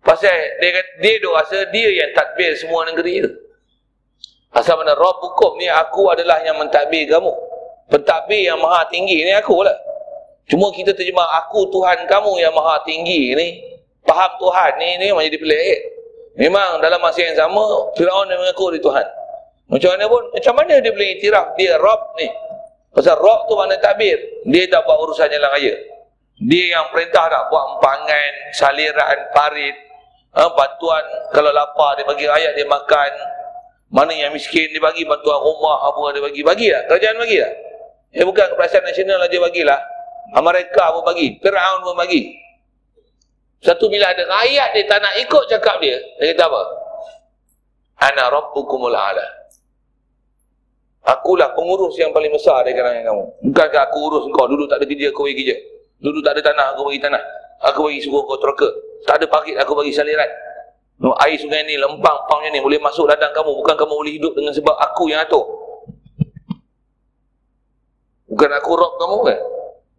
Pasal dia kata, dia duk rasa dia yang takbir semua negeri tu. Asal mana Rabb hukum ni aku adalah yang mentadbir kamu. Pentadbir yang maha tinggi ni aku lah. Cuma kita terjemah aku Tuhan kamu yang maha tinggi ni. Faham Tuhan ni ni memang jadi pelik. Memang dalam masa yang sama Firaun dia mengaku dia Tuhan. Macam mana pun macam mana dia boleh iktiraf dia Rabb ni. Pasal Rabb tu mana takbir. Dia tak buat urusan jalan raya. Dia yang perintah nak buat empangan, saliran, parit, ha, bantuan kalau lapar dia bagi rakyat dia makan, mana yang miskin dia bagi bantuan rumah apa dia bagi. Bagi tak? Kerajaan bagi tak? Ya bukan keperasaan nasional lah dia bagilah. Amerika pun bagi. Fir'aun pun bagi. Satu bila ada rakyat dia tak nak ikut cakap dia. Dia kata apa? Ana rabbukumul ala. Akulah pengurus yang paling besar dari kalangan kamu. Bukankah aku urus kau? Dulu tak ada kerja, aku bagi kerja. Dulu tak ada tanah, aku bagi tanah. Aku bagi suruh kau terka. Tak ada parit, aku bagi saliran. No, air sungai ni lempang pangnya ni boleh masuk ladang kamu. Bukan kamu boleh hidup dengan sebab aku yang atur. Bukan aku rob kamu kan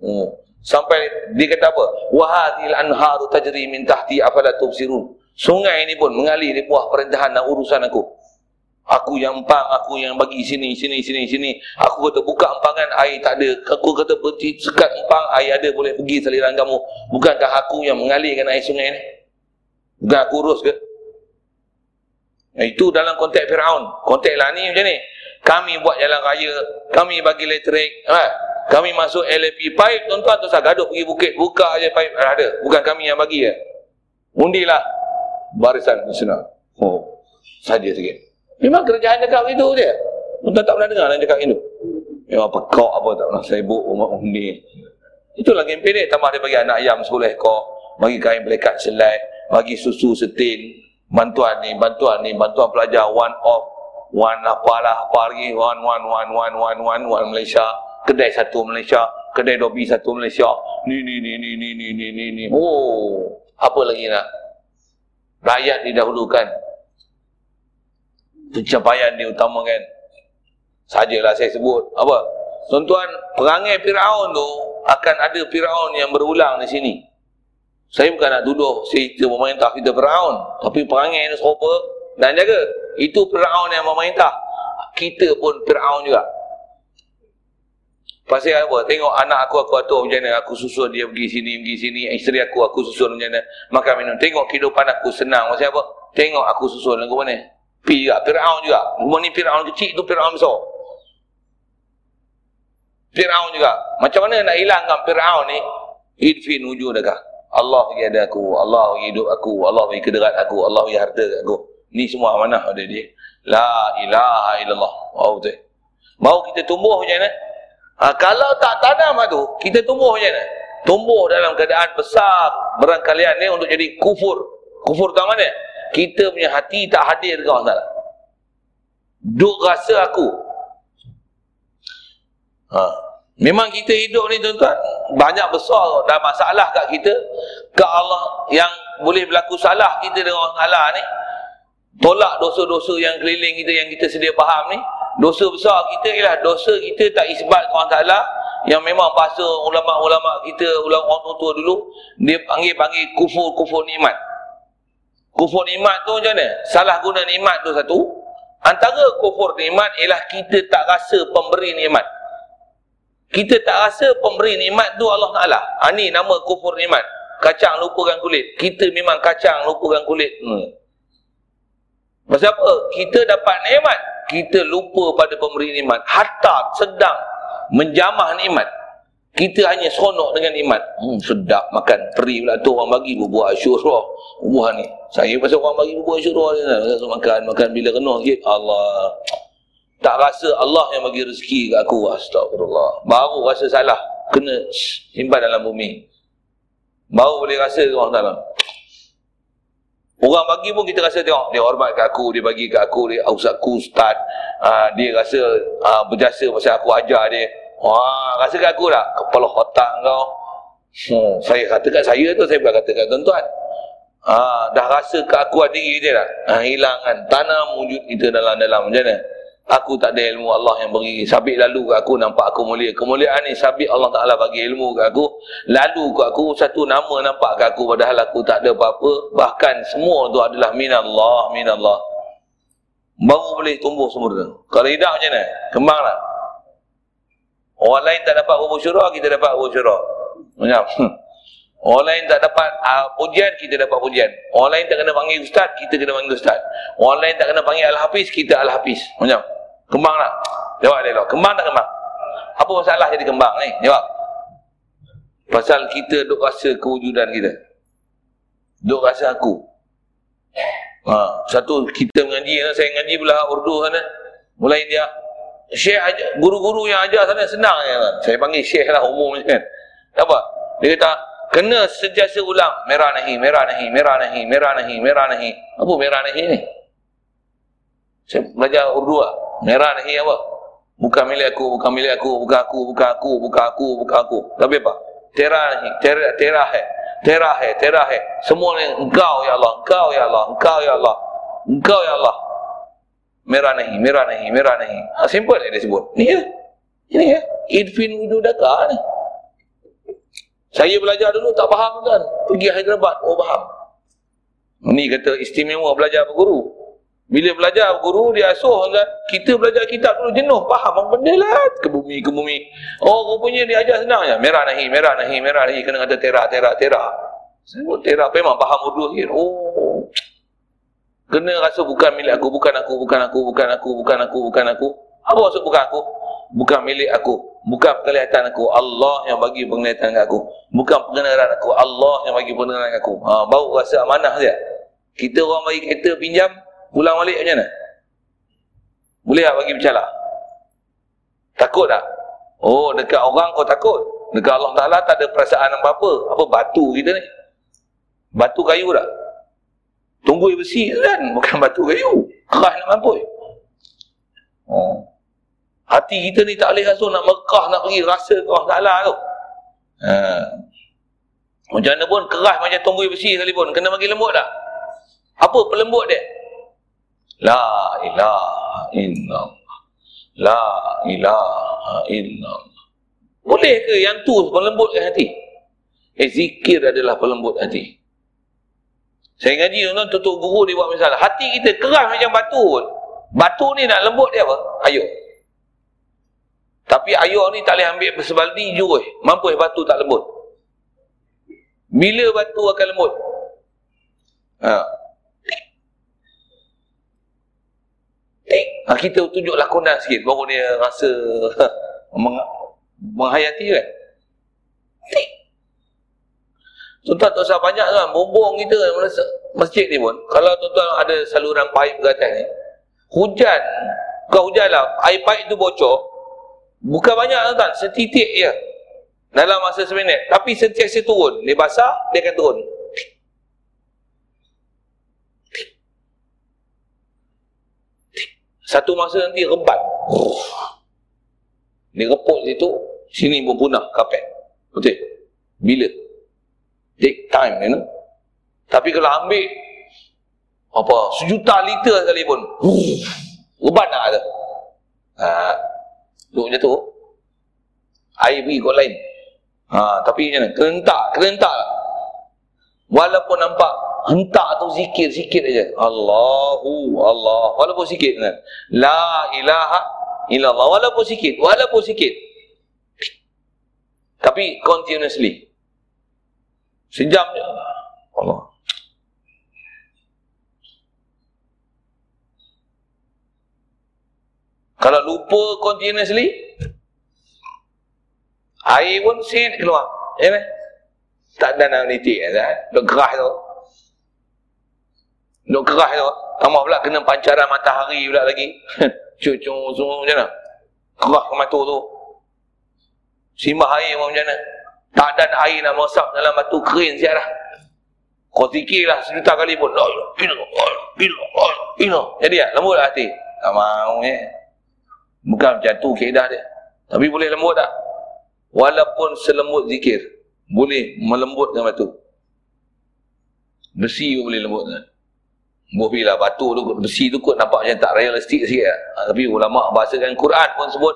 hmm. sampai dia kata apa? Wahadil anharu tajri min tahti afala tubsirun. Sungai ni pun mengalir di bawah perintahan dan urusan aku aku yang empang aku yang bagi sini sini sini sini aku kata buka empangan air tak ada aku kata berhenti sekat empang air ada boleh pergi saliran kamu bukankah aku yang mengalirkan air sungai ni bukan aku urus ke itu dalam konteks Fir'aun. Konteks lah ni macam ni. Kami buat jalan raya. Kami bagi elektrik. Ha? Kami masuk LP pipe. Tuan-tuan tu gaduh pergi bukit. Buka aja pipe. Ada. Bukan kami yang bagi ya. Undilah. Barisan nasional. Oh. Saja sikit. Memang kerjaan dekat kat itu dia. Tuan, tak pernah dengar lah dia itu. Memang pekak apa tak pernah sibuk umat undi. Itulah kempen dia. Tambah dia bagi anak ayam sekolah kau. Bagi kain pelekat selai. Bagi susu setin. Bantuan ni, bantuan ni, bantuan pelajar. One off. One apalah apa lagi. One, one, one, one, one, one, one, one Malaysia. Kedai satu Malaysia. Kedai dobi satu Malaysia. Ni, ni, ni, ni, ni, ni, ni, ni. Oh. Apa lagi nak? Rakyat didahulukan. Pencapaian diutamakan. Sajalah saya sebut. Apa? Tuan-tuan, perangai Fir'aun tu akan ada Fir'aun yang berulang di sini. Saya bukan nak duduk cerita memerintah kita Fir'aun. Tapi perangai ini serupa dan jaga. Itu Fir'aun yang memerintah. Kita pun Fir'aun juga. Pasal apa? Tengok anak aku, aku atur macam mana. Aku susun dia pergi sini, pergi sini. Isteri aku, aku susun macam mana. Makan minum. Tengok kehidupan aku senang. Pasal apa? Tengok aku susun lagu mana. Pi juga. Fir'aun juga. Rumah ni Fir'aun kecil, tu Fir'aun besar. Fir'aun juga. Macam mana nak hilangkan Fir'aun ni? Idfi nuju dekah. Allah bagi ada aku, Allah bagi hidup aku, Allah bagi kederat aku, Allah bagi harta aku. Ni semua amanah ada dia. La ilaha illallah. Wow, betul. Mau kita tumbuh macam mana? Ha, kalau tak tanam tu, kita tumbuh macam mana? Tumbuh dalam keadaan besar berangkalian ni untuk jadi kufur. Kufur tak mana? Kita punya hati tak hadir ke Allah Duk rasa aku. Ha. Memang kita hidup ni tuan-tuan banyak besar dah masalah kat kita. Ke Allah yang boleh berlaku salah kita dengan Allah ni tolak dosa-dosa yang keliling kita yang kita sedia faham ni. Dosa besar kita ialah dosa kita tak isbat ke orang Ta'ala yang memang bahasa ulama-ulama kita ulama orang tua dulu dia panggil-panggil kufur-kufur nikmat kufur nikmat tu macam mana? salah guna nikmat tu satu antara kufur nikmat ialah kita tak rasa pemberi nikmat kita tak rasa pemberi nikmat tu Allah Ta'ala. Ha, ni nama kufur nikmat. Kacang lupakan kulit. Kita memang kacang lupakan kulit. Hmm. Pasal apa? Kita dapat nikmat. Kita lupa pada pemberi nikmat. Hatta sedang menjamah nikmat. Kita hanya seronok dengan nikmat. Hmm, sedap makan. Peri pula tu orang bagi buah asyurah. Buah ni. Saya pasal orang bagi buah asyurah. Makan, makan bila kena. Allah tak rasa Allah yang bagi rezeki kat aku astagfirullah baru rasa salah kena simpan dalam bumi baru boleh rasa Allah Ta'ala Orang bagi pun kita rasa tengok dia hormat kat aku, dia bagi kat aku, dia ustaz aku ustaz. Uh, dia rasa uh, berjasa pasal aku ajar dia. Wah, rasa aku tak? Kepala otak kau. Hmm, saya kata kat saya tu, saya bukan kata kat tuan-tuan. Ah, dah rasa keakuan diri dia dah. Ah, hilang kan. Tanam wujud kita dalam-dalam. Macam mana? Aku tak ada ilmu Allah yang beri. Sabit lalu ke aku nampak aku mulia. Kemuliaan ni sabit Allah Ta'ala bagi ilmu ke aku. Lalu ke aku satu nama nampak ke aku padahal aku tak ada apa-apa. Bahkan semua tu adalah minallah, minallah. Baru boleh tumbuh semua tu. Kalau tidak macam mana? Kembang lah. Orang lain tak dapat bubur syurah, kita dapat bubur syurah. Macam. [laughs] Orang lain tak dapat uh, pujian, kita dapat pujian. Orang lain tak kena panggil ustaz, kita kena panggil ustaz. Orang lain tak kena panggil al-hafiz, kita al-hafiz. Macam? Kembang tak? Jawab dia lah. Kembang tak kembang? Apa masalah jadi kembang ni? Jawab. Pasal kita duk rasa kewujudan kita. Duk rasa aku. Ha, satu kita mengaji, saya mengaji belah Urdu sana. Mulai dia Syekh guru-guru yang ajar sana senang ya. Saya panggil syekh lah umum kan. Apa? Dia kata, kena sejasa ulang merah nahi, merah nahi, merah nahi, merah nahi, merah nahi. Apa merah nahi ni? Saya belajar Urdu lah. Merah nahi apa? Bukan milik aku, bukan milik aku, bukan aku, bukan aku, bukan aku, bukan aku. Tapi apa? Tera nahi, tera, tera hai. Tera hai, tera hai. Semua ni engkau ya Allah, engkau ya Allah, engkau ya Allah. Engkau ya Allah. Merah nahi, merah nahi, merah nahi. Ha, simple dia sebut. Ni ya. Ini ya. Idfin wududaka ni. Saya belajar dulu tak faham kan. Pergi Hyderabad, oh faham. Ini kata istimewa belajar berguru. Bila belajar berguru, dia asuh kan. Kita belajar kitab dulu jenuh. Faham apa benda lah. Ke bumi, ke bumi. Oh, rupanya dia ajar senang je. Merah nahi, merah nahi, merah nahi. Kena kata tera, tera, tera. Sebut tera, memang faham urdu lagi. Oh. Kena rasa bukan milik aku, bukan aku, bukan aku, bukan aku, bukan aku, bukan aku. Apa maksud bukan aku? Bukan milik aku. Bukan penglihatan aku. Allah yang bagi penglihatan aku. Bukan pengenalan aku. Allah yang bagi pengenalan aku. Ha, baru rasa amanah dia. Kita orang bagi kereta pinjam pulang balik macam mana? Boleh tak bagi bercala takut tak? Oh dekat orang kau takut. Dekat Allah Ta'ala tak ada perasaan apa-apa. Apa batu kita ni? Batu kayu tak tunggu besi kan bukan batu kayu keras nak mampu oh Hati kita ni tak boleh rasa nak Mekah nak pergi rasa ke Allah Ta'ala tu. Ha. Macam mana pun keras macam tumbuh besi sekalipun. Kena bagi lembut tak? Apa pelembut dia? La ilaha illallah. La ilaha illallah. Boleh ke yang tu pelembutkan hati? Eh zikir adalah pelembut hati. Saya ngaji tuan tutup guru dia buat misalnya. Hati kita keras macam batu pun. Batu ni nak lembut dia apa? Ayo. Tapi ayah ni tak boleh ambil bersebaldi jurus. Mampu batu tak lembut. Bila batu akan lembut? Ha. Ha, kita tunjuk lakonan sikit. Baru dia rasa [laughs] meng menghayati kan. Tuan-tuan tak usah banyak kan. Bumbung kita masjid ni pun. Kalau tuan-tuan ada saluran paip ke atas ni. Hujan. Kau hujan lah. Air paip tu bocor. Bukan banyak tuan-tuan, setitik je. Dalam masa seminit. Tapi setiap saya turun, dia basah, dia akan turun. Satu masa nanti rembat. Dia reput situ, sini pun punah kapet. Betul? Bila? Take time, you know? Tapi kalau ambil apa sejuta liter sekalipun, rebat [sniffs] tak ada. Ha, Duduk macam tu. Air pergi kot lain. Ha, tapi macam mana? Kerentak, kerentak. Walaupun nampak hentak tu zikir, sikit aja. Allahu Allah. Walaupun sikit. Kan? La ilaha illallah. Walaupun sikit. Walaupun sikit. Tapi continuously. Sejam je. Allah. Kalau lupa continuously, air pun sin keluar. Ya kan? Tak ada nak nitik kan? Duk gerah tu. Duk gerah tu. Tambah pula kena pancaran matahari pula lagi. [laughs] Cucuk semua macam mana? Gerah ke mata tu. Simbah air pun macam mana? Tak ada air nak masak dalam batu kering siap dah. Kau fikirlah sejuta kali pun. Ilaha illallah. Illallah. Illallah. Jadi ya, lembut lah hati. Tak mahu eh. Bukan macam tu keedah dia. Tapi boleh lembut tak? Walaupun selembut zikir. Boleh melembutkan batu. Besi pun boleh lembutkan. Boleh lah batu tu, besi tu kot nampak macam tak realistik sikit lah. Ha, tapi ulama bahasakan Quran pun sebut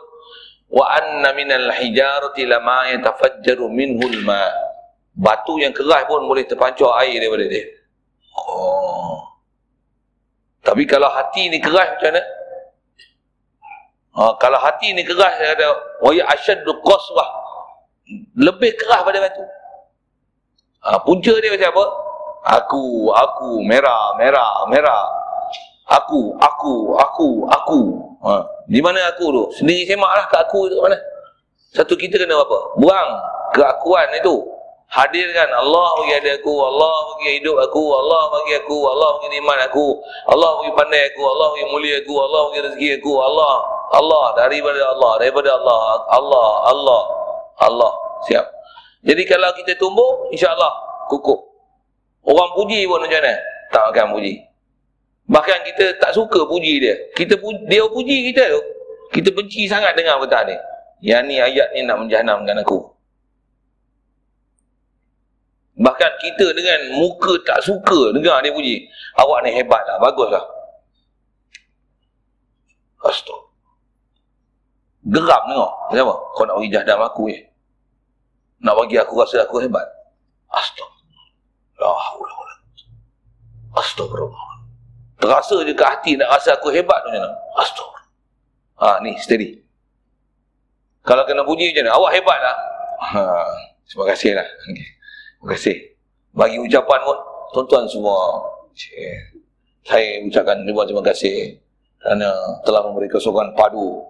wa anna minal hijarati lama yatafajjaru minhul ma' batu yang keras pun boleh terpancar air daripada dia. Oh. Tapi kalau hati ni keras macam mana? Ha, kalau hati ni keras, dia kata, waya asyaddu qaswah. Lebih keras pada batu. Ha, punca dia macam apa? Aku, aku, merah, merah, merah. Aku, aku, aku, aku. Ha, di mana aku tu? Sendiri semaklah ke aku tu mana? Satu kita kena apa? Buang keakuan itu. Hadirkan Allah bagi ada aku Allah bagi hidup aku Allah bagi aku Allah bagi iman aku Allah bagi pandai aku Allah bagi mulia aku Allah bagi rezeki aku. Allah Allah daripada Allah daripada Allah Allah Allah Allah. Siap. Jadi kalau kita tumbuh insyaallah kukuh. Orang puji pun macam mana? Tak akan puji bahkan kita tak suka puji dia kita dia puji kita tu kita benci sangat dengar perkataan ni yang ni ayat ni nak menjahanamkan aku Bahkan kita dengan muka tak suka dengar dia puji. Awak ni hebat lah, bagus lah. Astaga. Geram tengok. Kenapa? Kau nak bagi jahdam aku eh. Nak bagi aku rasa aku hebat. Wala. Astagfirullah. Terasa je ke hati nak rasa aku hebat tu macam mana? Astaga. Ha, ni, steady. Kalau kena puji macam mana? Awak hebat lah. Ha, terima kasih lah. Okay. Terima kasih. Bagi ucapan pun, tuan-tuan semua, saya ucapkan terima, terima kasih kerana telah memberi kesokongan padu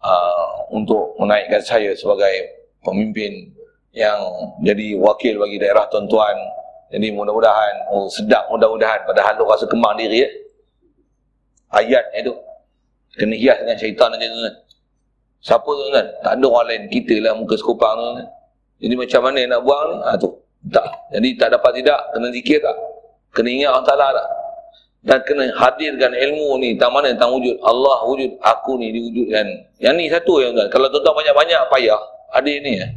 uh, untuk menaikkan saya sebagai pemimpin yang jadi wakil bagi daerah tuan-tuan. Jadi mudah-mudahan, oh sedap mudah-mudahan, padahal tu rasa kembang diri ya. Ayat itu kena hias dengan syaitan aja tuan. Siapa tuan-tuan? Tak ada orang lain, kita lah muka sekupang tuan. Jadi macam mana nak buang? Ha, tu. Tak. Jadi tak dapat tidak, kena zikir tak? Kena ingat Allah Ta'ala tak? Dan kena hadirkan ilmu ni, tentang mana? Tentang wujud. Allah wujud, aku ni diwujudkan. Yang ni satu yang tuan. Kalau tuan-tuan banyak-banyak payah, ada ni ya.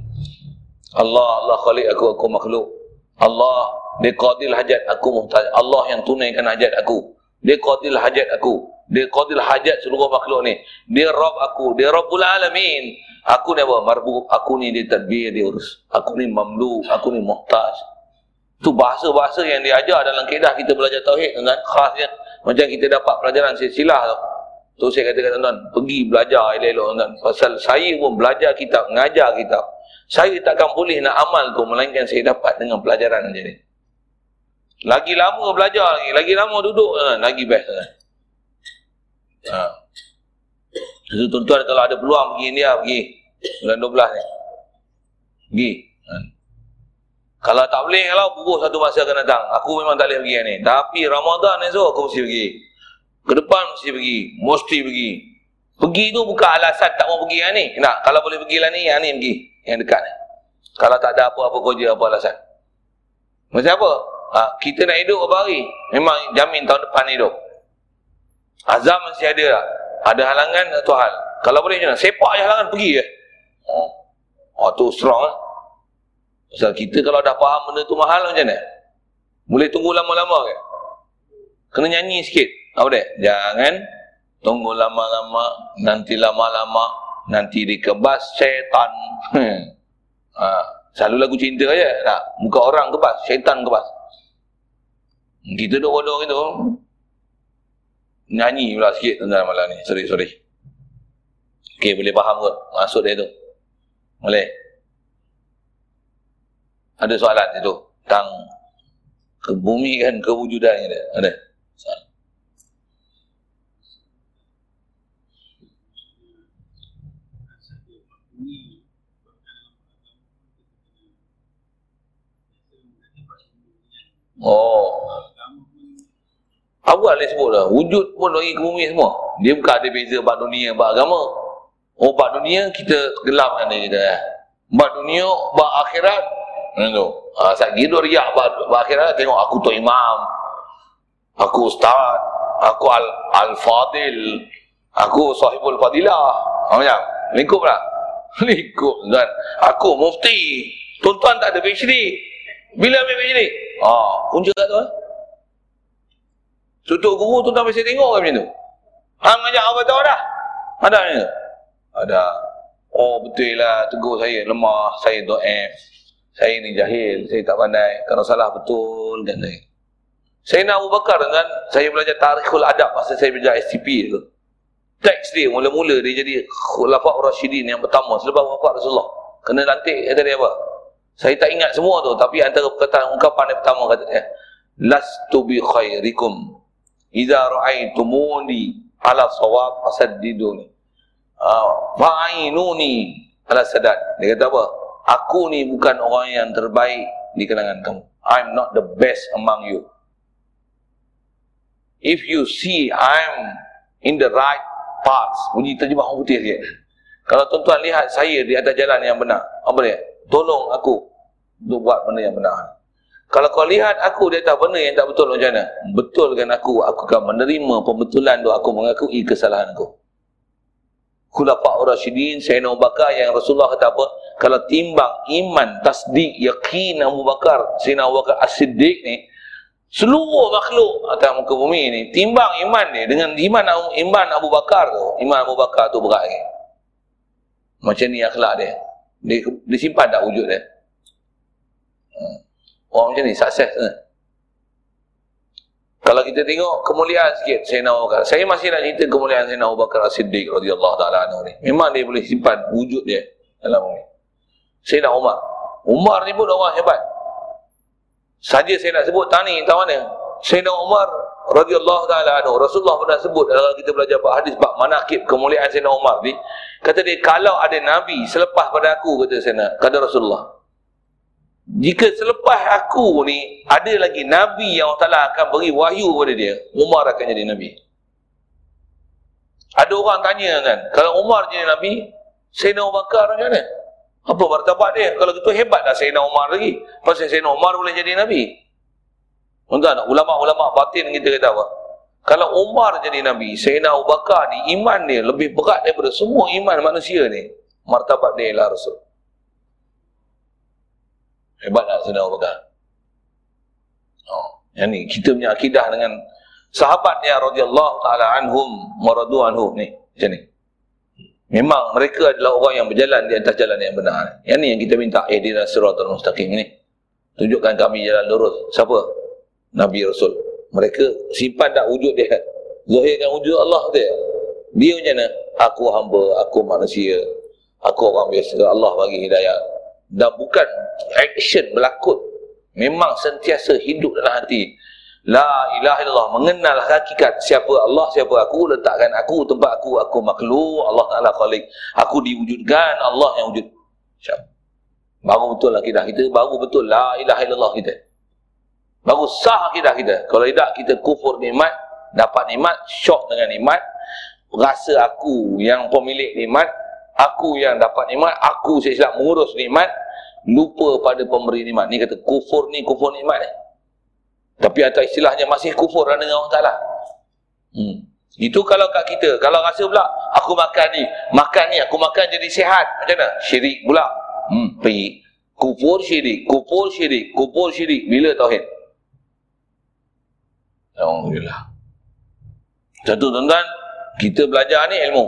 Allah, Allah khalik aku, aku makhluk. Allah, dia qadil hajat aku muhtaj. Allah yang tunaikan hajat aku. Dia qadil hajat aku. Dia qadil hajat seluruh makhluk ni. Dia Rabb aku. Dia Rabbul Alamin. Aku ni apa? Marbu, aku ni dia tadbir, dia urus. Aku ni mamlu, aku ni muhtaj. Itu bahasa-bahasa yang diajar dalam kedah kita belajar tauhid dengan khasnya macam kita dapat pelajaran silsilah tu. Tu saya katakan tuan-tuan, pergi belajar elok-elok tuan Pasal saya pun belajar kitab, mengajar kitab. Saya takkan boleh nak amal tu melainkan saya dapat dengan pelajaran macam ni. Lagi lama belajar lagi, lagi lama duduk, lagi best. Ha. Jadi tuan-tuan kalau ada peluang pergi India, pergi. Bulan 12 ni. Pergi. Ha. Kalau tak boleh, kalau bubuh satu masa akan datang. Aku memang tak boleh pergi ni. Tapi Ramadan esok aku mesti pergi. Ke depan mesti pergi. Mesti pergi. Pergi tu bukan alasan tak mau pergi yang ni. Nak, kalau boleh pergi lah ni, yang ni pergi. Yang dekat ni. Kalau tak ada apa-apa kerja, apa alasan. Macam apa? Ha, kita nak hidup berapa hari? Memang jamin tahun depan hidup. Azam masih ada lah. Ada halangan atau hal. Kalau boleh macam? Sepak je halangan pergi je. Oh, oh tu strong lah. Pasal kita kalau dah faham benda tu mahal macam mana? Boleh tunggu lama-lama ke? Kena nyanyi sikit. Apa dia? Jangan tunggu lama-lama, nanti lama-lama, nanti dikebas syaitan. [laughs] ha, selalu lagu cinta aja. Tak, muka orang kebas, syaitan kebas. Kita duk bodoh gitu nyanyi pula sikit tuan malam ni. Sorry, sorry. Okey, boleh faham ke maksud dia tu? Boleh? Ada soalan itu tentang kebumian kewujudan dia. Ada? Oh, Awal dia sebut dah. Wujud pun lagi ke bumi semua. Dia bukan ada beza bak dunia, bak agama. Oh, bak dunia kita gelapkan dia kita. Eh. Bak dunia, bak akhirat, Macam tu. Ha, saat gitu riak akhirnya tengok aku tu imam. Aku ustaz. Aku al al-fadil. Aku sahibul fadilah. Macam? Lingkup tak? [laughs] Lingkup kan. Aku mufti. Tuan-tuan tak ada PhD. Bila ambil PhD? Ha, punca kat tu eh? Tutup guru tuan-tuan mesti tengok macam tu. Hang ajak apa tahu dah? Ada ni? Ada. Oh betul lah tegur saya lemah, saya do'ef. Saya ni jahil, saya tak pandai. Kalau salah betul kan saya. Saya nak Abu Bakar dengan saya belajar tarikhul adab masa saya belajar STP tu. Teks dia mula-mula dia jadi khulafah Rashidin yang pertama selepas wafat Rasulullah. Kena lantik kata dia apa? Saya tak ingat semua tu tapi antara perkataan ungkapan yang pertama kata dia lastu bi khairikum idza ra'aitumuni ala sawab fasaddiduni. Uh, fa'inuni ala sadad. Dia kata apa? Aku ni bukan orang yang terbaik di kalangan kamu. I'm not the best among you. If you see i'm in the right path bunyi terjemah orang putih sikit. Kalau tuan-tuan lihat saya di atas jalan yang benar apa dia? Tolong aku untuk buat benda yang benar kalau kau lihat aku dia tak benda yang tak betul macam mana? Betulkan aku, aku akan menerima pembetulan tu aku mengakui kesalahan aku. Khulafah Rasyidin, Sayyidina Abu Bakar yang Rasulullah kata apa? Kalau timbang iman, tasdik, yakin Abu Bakar, Sayyidina Abu Bakar As-Siddiq ni, seluruh makhluk atas muka bumi ni, timbang iman ni dengan iman iman Abu Bakar tu, iman Abu Bakar tu berat ni. Macam ni akhlak dia. Dia, dia simpan tak wujud dia? Orang macam ni sukses eh? Kalau kita tengok kemuliaan sikit Sayyidina Abu Bakar. Saya masih nak cerita kemuliaan Sayyidina Abu Bakar As-Siddiq radhiyallahu taala anhu ni. Memang dia boleh simpan wujud dia dalam ni. Sayyidina Umar. Umar ni pun orang hebat. Saja saya nak sebut tani tahu mana? Sayyidina Umar radhiyallahu taala anhu. Rasulullah pernah sebut kalau kita belajar bab hadis bab manaqib kemuliaan Sayyidina Umar ni, kata dia kalau ada nabi selepas pada aku kata Sayyidina, kata Rasulullah jika selepas aku ni ada lagi Nabi yang Allah Ta'ala akan beri wahyu kepada dia Umar akan jadi Nabi. Ada orang tanya kan kalau Umar jadi Nabi Sayyidina Abu Bakar macam mana? Apa martabat dia? Kalau gitu hebat dah Sayyidina Umar lagi. Pasal Sayyidina Umar boleh jadi Nabi. Tuan ulama-ulama batin kita kata apa? Kalau Umar jadi Nabi Sayyidina Abu Bakar ni iman dia lebih berat daripada semua iman manusia ni. Martabat dia lah Rasul Hebat tak saudara Bakar? Oh, yang ni kita punya akidah dengan sahabat yang radhiyallahu taala anhum maradu anhum ni macam ni. Memang mereka adalah orang yang berjalan di atas jalan yang benar. Yang ni yang kita minta eh di siratal mustaqim ni. Tunjukkan kami jalan lurus. Siapa? Nabi Rasul. Mereka simpan tak wujud dia. Zahirkan wujud Allah dia. Dia macam mana? Aku hamba, aku manusia. Aku orang biasa. Allah bagi hidayah dan bukan action berlakon. Memang sentiasa hidup dalam hati. La ilaha illallah mengenal hakikat. Siapa Allah siapa aku letakkan aku tempat aku aku makhluk Allah Taala khalik aku diwujudkan Allah yang wujud. Siapa baru betul akidah kita baru betul la ilaha illallah kita. Baru sah akidah kita. Kalau tidak kita kufur nikmat dapat nikmat syok dengan nikmat. Rasa aku yang pemilik nikmat aku yang dapat nikmat, aku silap mengurus nikmat, lupa pada pemberi nikmat. Ni kata kufur ni, kufur nikmat ni. Tapi atas istilahnya masih kufur dengan orang Ta'ala. Hmm. Itu kalau kat kita. Kalau rasa pula, aku makan ni, makan ni, aku makan jadi sihat. Macam mana? Syirik pula. Hmm, pergi. Kufur syirik, kufur syirik, kufur syirik. Bila tauhid? Alhamdulillah. Satu tuan-tuan, kita belajar ni ilmu.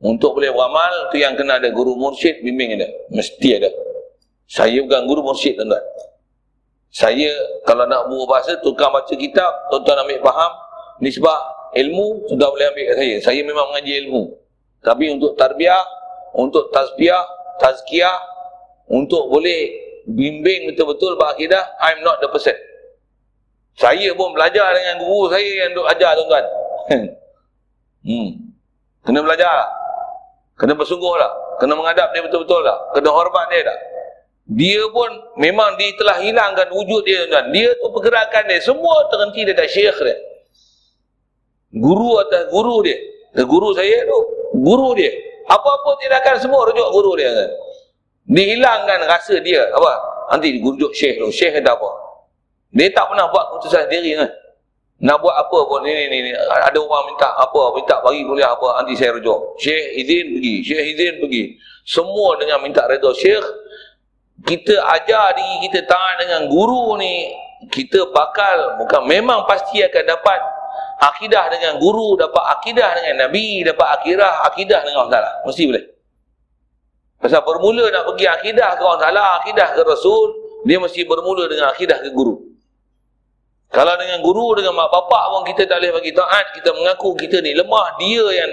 Untuk boleh beramal, tu yang kena ada guru mursyid, bimbing ada. Mesti ada. Saya bukan guru mursyid, tuan-tuan. Saya, kalau nak buat bahasa, tukar baca kitab, tuan-tuan ambil faham, nisbah ilmu, sudah boleh ambil kat saya. Saya memang mengaji ilmu. Tapi untuk tarbiyah, untuk tazbiyah, tazkiyah, untuk boleh bimbing betul-betul berakidah, I'm not the person. Saya pun belajar dengan guru saya yang duk ajar, tuan-tuan. [laughs] hmm. Kena belajar. Kena bersungguh lah. Kena menghadap dia betul-betul lah. Kena hormat dia tak. Dia pun memang dia telah hilangkan wujud dia tuan. Dia tu pergerakan dia. Semua terhenti dekat syekh dia. Guru atas guru dia. Dan guru saya tu. Guru dia. Apa-apa tindakan semua rujuk guru dia kan. Dihilangkan rasa dia. Apa? Nanti digunjuk syekh tu. Syekh kata apa? Dia tak pernah buat keputusan sendiri kan. Nak buat apa pun ni, ni, ni, Ada orang minta apa, minta bagi kuliah apa, nanti saya rujuk. Syekh izin pergi, Syekh izin pergi. Semua dengan minta redha Syekh. Kita ajar diri kita taat dengan guru ni, kita bakal, bukan memang pasti akan dapat akidah dengan guru, dapat akidah dengan Nabi, dapat akidah, akidah dengan Allah Ta'ala. Mesti boleh. Pasal bermula nak pergi akidah ke Allah Ta'ala, akidah ke Rasul, dia mesti bermula dengan akidah ke guru. Kalau dengan guru, dengan mak bapak pun kita tak boleh bagi taat, kita mengaku kita ni lemah, dia yang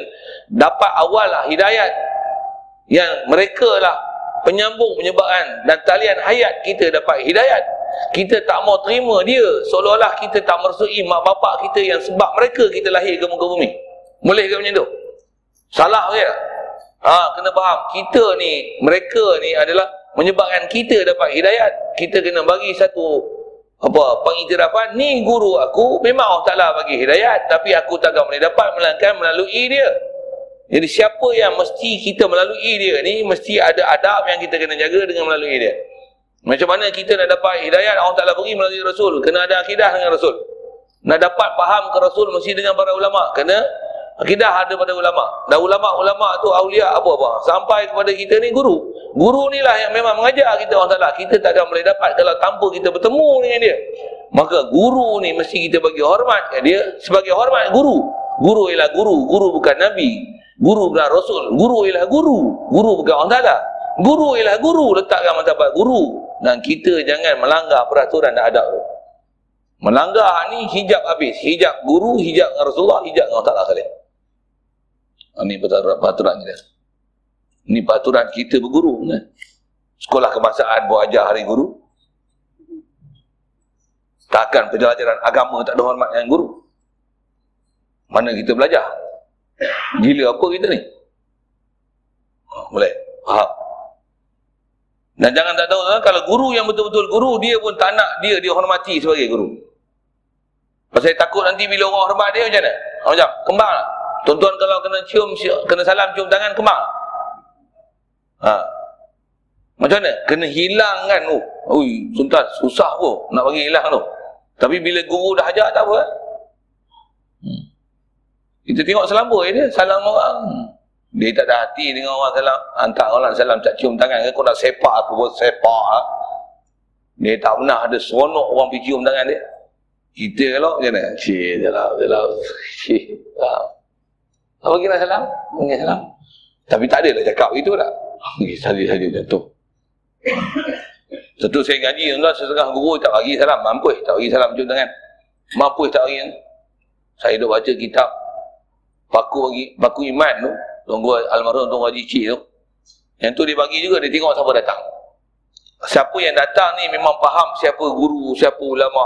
dapat awal lah hidayat. Yang mereka lah penyambung penyebabkan dan talian hayat kita dapat hidayat. Kita tak mau terima dia seolah-olah kita tak merestui mak bapak kita yang sebab mereka kita lahir ke muka bumi. Boleh ke macam tu? Salah ke? Ha, kena faham. Kita ni, mereka ni adalah menyebabkan kita dapat hidayat. Kita kena bagi satu apa pengiktirafan ni guru aku memang Allah Taala bagi hidayat tapi aku takkan boleh dapat melainkan melalui dia jadi siapa yang mesti kita melalui dia ni mesti ada adab yang kita kena jaga dengan melalui dia macam mana kita nak dapat hidayat Allah Taala bagi melalui rasul kena ada akidah dengan rasul nak dapat faham ke rasul mesti dengan para ulama kena akidah ada pada ulama dan ulama-ulama tu aulia apa-apa sampai kepada kita ni guru Guru ni lah yang memang mengajar kita orang Ta'ala. Kita tak akan boleh dapat kalau tanpa kita bertemu dengan dia. Maka guru ni mesti kita bagi hormat ke dia sebagai hormat guru. Guru ialah guru. Guru bukan Nabi. Guru bukan Rasul. Guru ialah guru. Guru bukan orang Ta'ala. Guru ialah guru. Letakkan martabat guru. Dan kita jangan melanggar peraturan dan adab tu. Melanggar ni hijab habis. Hijab guru, hijab Rasulullah, hijab Allah Ta'ala kalian. Ini peraturan dia. Ini peraturan kita berguru. Kan? Sekolah kebangsaan buat ajar hari guru. Takkan pelajaran agama tak ada hormat dengan guru. Mana kita belajar? Gila apa kita ni? Oh, boleh? Faham? Dan jangan tak tahu kan? kalau guru yang betul-betul guru, dia pun tak nak dia dihormati sebagai guru. Pasal takut nanti bila orang hormat dia macam mana? Macam, kembang lah. Tuan-tuan kalau kena cium, kena salam cium tangan, kembang Ha. Macam mana? Kena hilang kan tu. Oh. Ui, suntan, susah pun nak bagi hilang tu. Tapi bila guru dah ajar tak apa. Hmm. Kita tengok selamba dia, salam orang. Dia tak ada hati dengan orang salam. Hantar orang salam, tak cium tangan. Kau nak sepak aku buat sepak. Ha? Dia tak pernah ada seronok orang pergi cium tangan dia. Kita kalau macam mana? Cik, salam, salam. Cik, salam. Apa kira salam? Mungkin salam. Tapi tak ada lah cakap itu tak. Saja-saja jatuh. Tentu saya ngaji tuan setengah guru tak bagi salam, mampu tak bagi salam cium tangan. Mampu tak bagi. Saya duk baca kitab paku bagi paku iman tu, tunggu almarhum tunggu Haji Cik tu. Yang tu dia bagi juga dia tengok siapa datang. Siapa yang datang ni memang faham siapa guru, siapa ulama,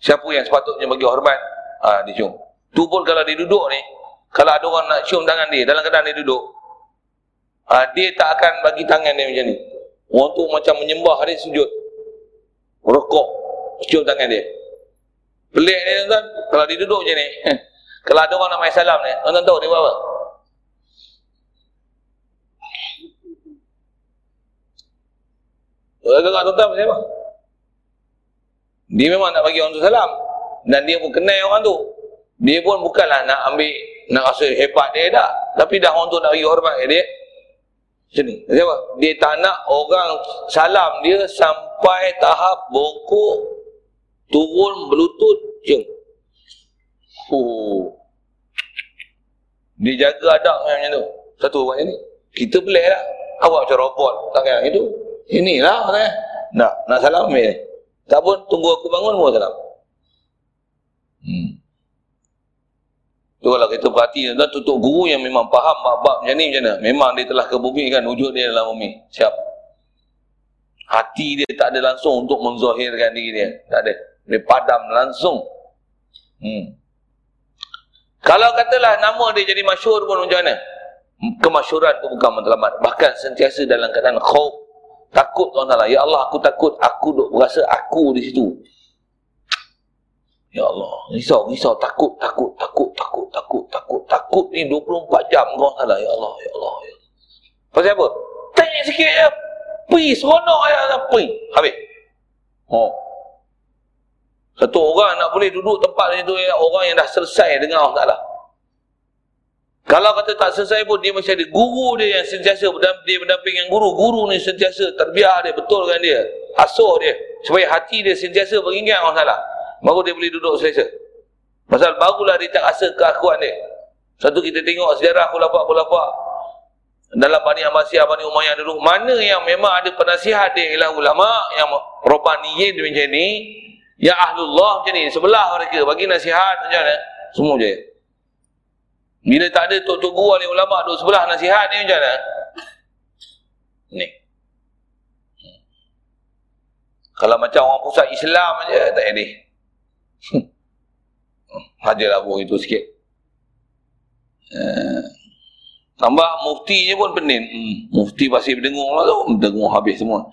siapa yang sepatutnya bagi hormat, ha, dia cium. Tu pun kalau dia duduk ni, kalau ada orang nak cium tangan dia dalam keadaan dia duduk, ha, dia tak akan bagi tangan dia macam ni orang tu macam menyembah hari sujud rokok cium tangan dia pelik ni tuan kalau dia duduk macam ni [laughs] kalau ada orang nak main salam ni tuan-tuan tahu dia buat apa Agak-agak tuan-tuan macam apa? Dia memang nak bagi orang tu salam. Dan dia pun kenal orang tu. Dia pun bukanlah nak ambil, nak rasa hebat dia dah. Tapi dah orang tu nak bagi hormat dia, macam ni. Dia, dia tak nak orang salam dia sampai tahap bongkok turun berlutut cium. Oh. Dia jaga adab macam tu. Satu macam ni. Kita pelik lah. Awak macam robot. Tak kaya itu. Inilah katanya. Nak, nak salam ni. Tak pun tunggu aku bangun pun salam. Hmm. Tu kalau kita perhati tuan tutup guru yang memang faham bab-bab macam ni macam mana? Memang dia telah kebumikan wujud dia dalam bumi. Siap. Hati dia tak ada langsung untuk menzahirkan diri dia. Tak ada. Dia padam langsung. Hmm. Kalau katalah nama dia jadi masyur pun macam mana? Kemasyuran tu bukan matlamat. Bahkan sentiasa dalam keadaan khauf. Takut tuan Allah. Ya Allah aku takut. Aku duk berasa aku di situ. Ya Allah, risau, risau, takut, takut, takut, takut, takut, takut, takut ni 24 jam kau salah. Ya Allah, ya Allah, ya Allah. Pasal apa? Tanya sikit je. Pergi, seronok ayah pergi. Habis. Oh. Satu orang nak boleh duduk tempat itu orang yang dah selesai dengan Allah Ta'ala. Kalau kata tak selesai pun dia masih ada guru dia yang sentiasa dia mendamping yang guru. Guru ni sentiasa terbiar dia betul kan dia. Asuh dia supaya hati dia sentiasa beringat Allah Taala. Baru dia boleh duduk selesa. Pasal barulah dia tak rasa keakuan dia. Satu kita tengok sejarah khulafak-khulafak dalam Bani Abbasiyah, Bani Umayyah dulu, mana yang memang ada penasihat dia ialah ulama yang robaniyin macam ni, yang ahlullah macam ni, sebelah mereka bagi nasihat macam mana? Semua je. Bila tak ada tok-tok guru ni ulama duduk sebelah nasihat ni macam mana? Ni. Kalau macam orang pusat Islam aja tak ada. [laughs] Hajar abu itu sikit. Uh, tambah mufti je pun pening. Hmm, mufti pasti berdengung lah tu. Berdengung habis semua.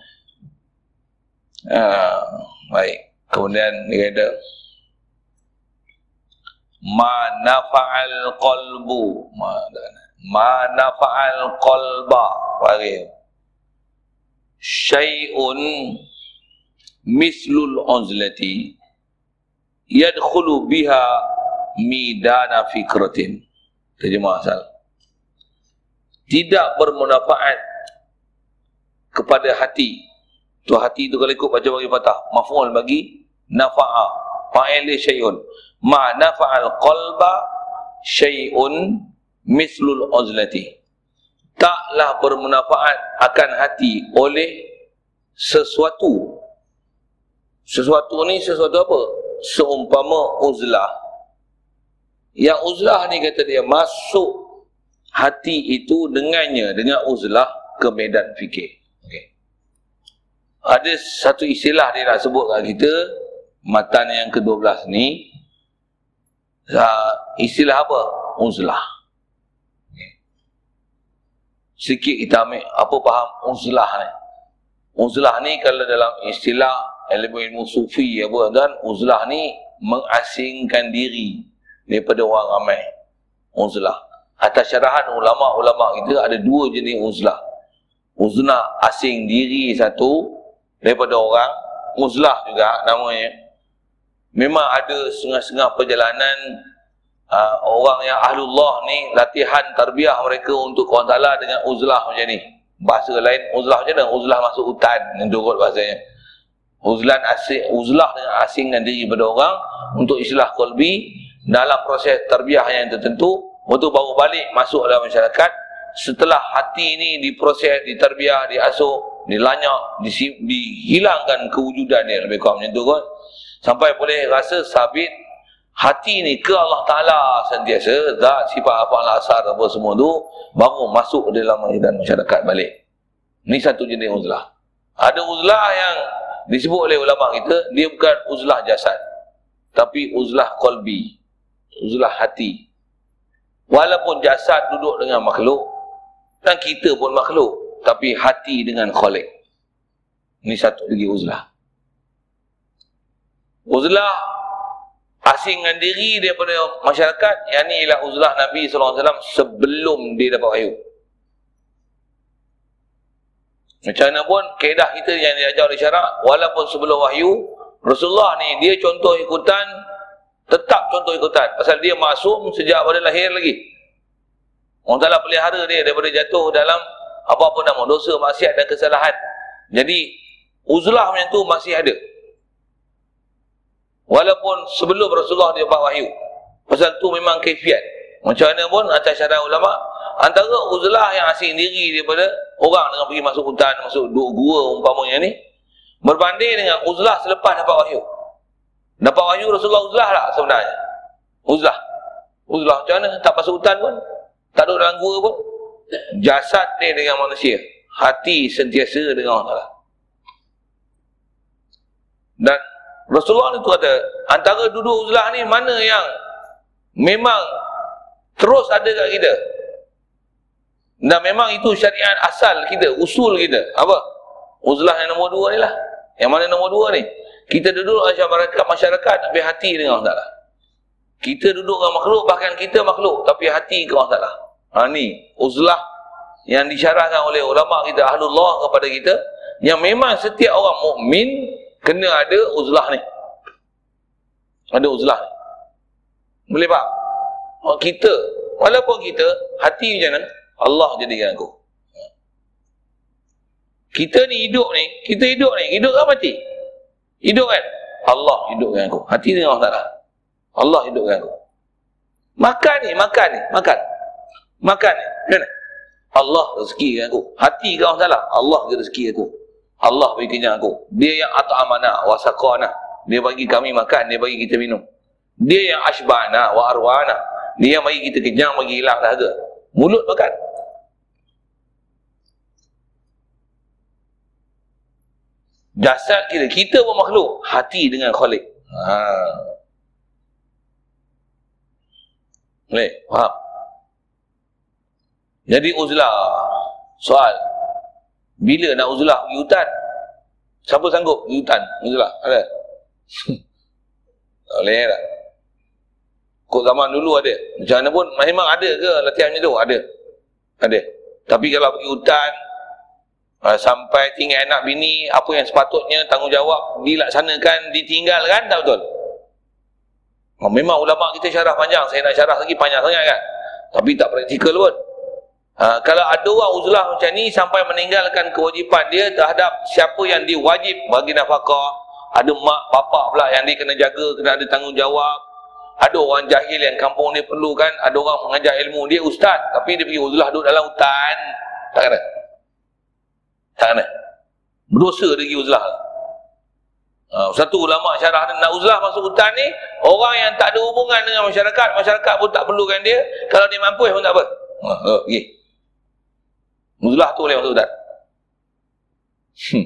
Uh, baik. Kemudian dia kata ma nafa'al qalbu. Ma ma nafa'al qalba. Bagi syai'un mislul uzlati yadkhulu biha midana fikratin. Terjemah asal. Tidak bermanfaat kepada hati tu hati tu kalau ikut baca bagi patah maf'ul bagi nafa'a. Fa'il syai'un. Ma nafa'al qalba syai'un mislul uzlati. Taklah bermanfaat akan hati oleh sesuatu. Sesuatu ni sesuatu apa? Seumpama uzlah. Yang uzlah ni kata dia masuk hati itu dengannya dengan uzlah ke medan fikir. Ada satu istilah dia nak sebut kat kita matan yang ke-12 ni uh, istilah apa? Uzlah. Sikit kita ambil apa faham uzlah ni. Uzlah ni kalau dalam istilah ilmu-ilmu sufi apa dan uzlah ni mengasingkan diri daripada orang ramai. Uzlah. Atas syarahan ulama-ulama kita ada dua jenis uzlah. Uzlah asing diri satu daripada orang. Uzlah juga namanya. Memang ada setengah-setengah perjalanan uh, orang yang ahlullah ni latihan tarbiyah mereka untuk kawan ta'ala dengan uzlah macam ni. Bahasa lain uzlah macam mana? Uzlah masuk hutan yang turut bahasanya. Uzlah asing, uzlah dengan asingkan diri pada orang untuk islah kolbi. Dalam proses tarbiyah yang tertentu untuk baru balik masuk dalam masyarakat. Setelah hati ni diproses, ditarbiyah, diasuh, dilanyak, dihilangkan kewujudan dia lebih kurang macam tu kan sampai boleh rasa sabit hati ni ke Allah Ta'ala sentiasa zat sifat apa asar apa semua tu baru masuk dalam dan masyarakat balik. Ni satu jenis uzlah. Ada uzlah yang disebut oleh ulama kita dia bukan uzlah jasad tapi uzlah kolbi uzlah hati. Walaupun jasad duduk dengan makhluk dan kita pun makhluk tapi hati dengan kholik ni satu lagi uzlah. Uzlah asingkan diri daripada masyarakat yang ni ialah uzlah Nabi SAW sebelum dia dapat wahyu. Macam mana pun keedah kita yang diajar oleh syarak walaupun sebelum wahyu Rasulullah ni dia contoh ikutan tetap contoh ikutan. Pasal dia masuk sejak pada lahir lagi. Orang taklah pelihara dia daripada jatuh dalam apa-apa nama dosa, maksiat dan kesalahan jadi uzlah macam tu masih ada Walaupun sebelum Rasulullah dia dapat wahyu. Pasal tu memang kefiat. Macam mana pun atas syarah ulama, antara uzlah yang asing diri daripada orang dengan pergi masuk hutan, masuk dua gua umpamanya ni, berbanding dengan uzlah selepas dapat wahyu. Dapat wahyu Rasulullah uzlah lah sebenarnya. Uzlah. Uzlah macam mana? Tak masuk hutan pun. Tak duduk dalam gua pun. Jasad ni dengan manusia. Hati sentiasa dengan Allah. Dan Rasulullah itu kata, antara duduk uzlah ni mana yang memang terus ada kat kita. Dan memang itu syariat asal kita, usul kita. Apa? Uzlah yang nombor dua ni lah. Yang mana nombor dua ni? Kita duduk masyarakat, masyarakat tapi hati dengan Allah Ta'ala. Kita duduk dengan makhluk, bahkan kita makhluk tapi hati dengan Allah Ta'ala. Ha ni, uzlah yang disyarahkan oleh ulama kita, ahlullah kepada kita, yang memang setiap orang mukmin kena ada uzlah ni. Ada uzlah ni. Boleh pak oh, kita walaupun kita hati macam mana? Allah jadikan aku. Kita ni hidup ni kita hidup ni hidup kan mati hidup kan? Allah hidupkan aku. Hati ni Allah Allah hidupkan aku. Makan ni makan ni makan makan. Kan? Allah rezeki aku. Hati kau salah. Allah rezeki aku. Allah bagi kenyang aku. Dia yang at'amana wa saqana dia bagi kami makan dia bagi kita minum. Dia yang ashbana wa arwana dia yang bagi kita kenyang bagi hilang dahaga mulut makan. Jasad kita kita pun makhluk hati dengan khalik. Ha. Boleh? Faham jadi uzlah soal. Bila nak uzlah pergi hutan? Siapa sanggup pergi hutan uzlah? Ada? [laughs] Boleh tak. Kok zaman dulu ada. Macam mana pun memang ada ke latihan macam tu? Ada. Ada. Tapi kalau pergi hutan uh, sampai tinggal anak bini apa yang sepatutnya tanggungjawab dilaksanakan ditinggalkan tak betul? Oh, memang ulama kita syarah panjang. Saya nak syarah lagi panjang sangat kan? Tapi tak praktikal pun uh, kalau ada orang uzlah macam ni sampai meninggalkan kewajipan dia terhadap siapa yang diwajib bagi nafkah ada mak bapak pula yang dia kena jaga kena ada tanggungjawab ada orang jahil yang kampung ni perlukan ada orang mengajar ilmu dia ustaz tapi dia pergi uzlah duduk dalam hutan tak kena tak kena. Berdosa lagi uzlah. Uh, satu ulama syarah nak uzlah masuk hutan ni, orang yang tak ada hubungan dengan masyarakat, masyarakat pun tak perlukan dia, kalau dia mampu pun tak apa. Uh, uh, okay. Uzlah tu boleh masuk hutan. Hmm.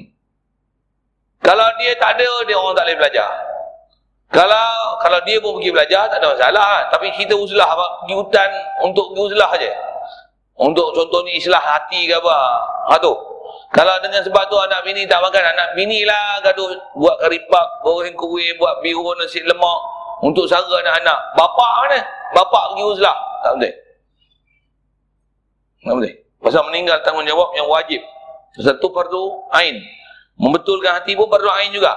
Kalau dia tak ada, dia orang tak boleh belajar. Kalau kalau dia pun pergi belajar, tak ada masalah. Kan? Tapi kita uzlah pergi hutan untuk uzlah je. Untuk contohnya islah hati ke apa. Ha tu. Kalau dengan sebab tu anak bini tak makan, anak bini lah gaduh buat karipak, goreng kuih, buat biru nasi lemak untuk sara anak-anak. Bapak mana? Bapak pergi uzlah. Tak boleh. Tak boleh. Pasal meninggal tanggungjawab yang wajib. Satu fardu ain. Membetulkan hati pun fardu ain juga.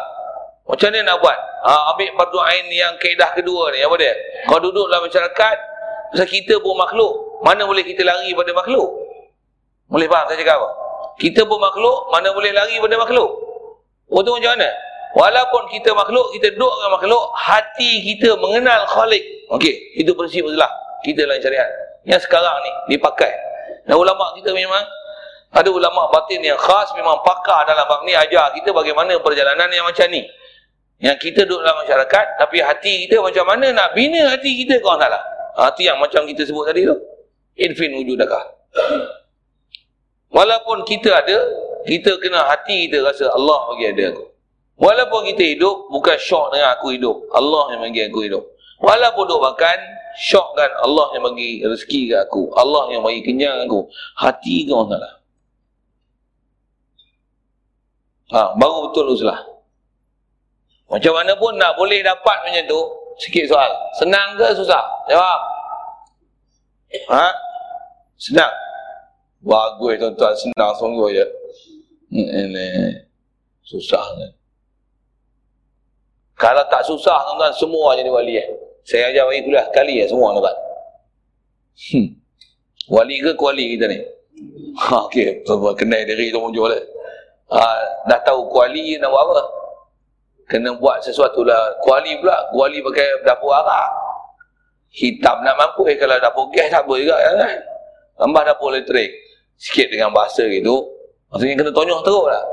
Macam mana nak buat? Ha, ambil fardu ain yang kaedah kedua ni. Apa dia? Kau duduk dalam masyarakat, pasal kita pun makhluk. Mana boleh kita lari pada makhluk? Boleh faham saya cakap apa? kita pun makhluk, mana boleh lari pada makhluk? Oh tu macam mana? Walaupun kita makhluk, kita duduk dengan makhluk, hati kita mengenal khalik. Okey, itu prinsip uzlah. Kita lain syariat. Yang sekarang ni dipakai. Dan ulama kita memang ada ulama batin yang khas memang pakar dalam bab ni ajar kita bagaimana perjalanan yang macam ni. Yang kita duduk dalam masyarakat tapi hati kita macam mana nak bina hati kita kau salah. Hati yang macam kita sebut tadi tu. Infin wujudakah. Walaupun kita ada, kita kena hati kita rasa Allah bagi ada aku. Walaupun kita hidup, bukan syok dengan aku hidup. Allah yang bagi aku hidup. Walaupun duk makan, syok kan Allah yang bagi rezeki ke aku. Allah yang bagi kenyang aku. Hati ke orang salah. Ha, baru betul uzlah. Macam mana pun nak boleh dapat macam tu, sikit soal. Senang ke susah? Jawab. Ha? Senang. Bagus tuan-tuan senang sungguh je. Ini susah ni. Kalau tak susah tuan-tuan semua jadi wali eh. Saya ajar bagi kuliah kali ya semua tuan. Hmm. Wali ke kuali kita ni? [laughs] Ha okey, tuan kenal diri tu muncul eh. Ha, dah tahu kuali nak buat apa? Kena buat sesuatu lah. Kuali pula, kuali pakai dapur arak. Hitam nak mampu eh kalau dapur gas tak apa juga kan. Tambah dapur elektrik sikit dengan bahasa gitu maksudnya kena tonyoh teruk lah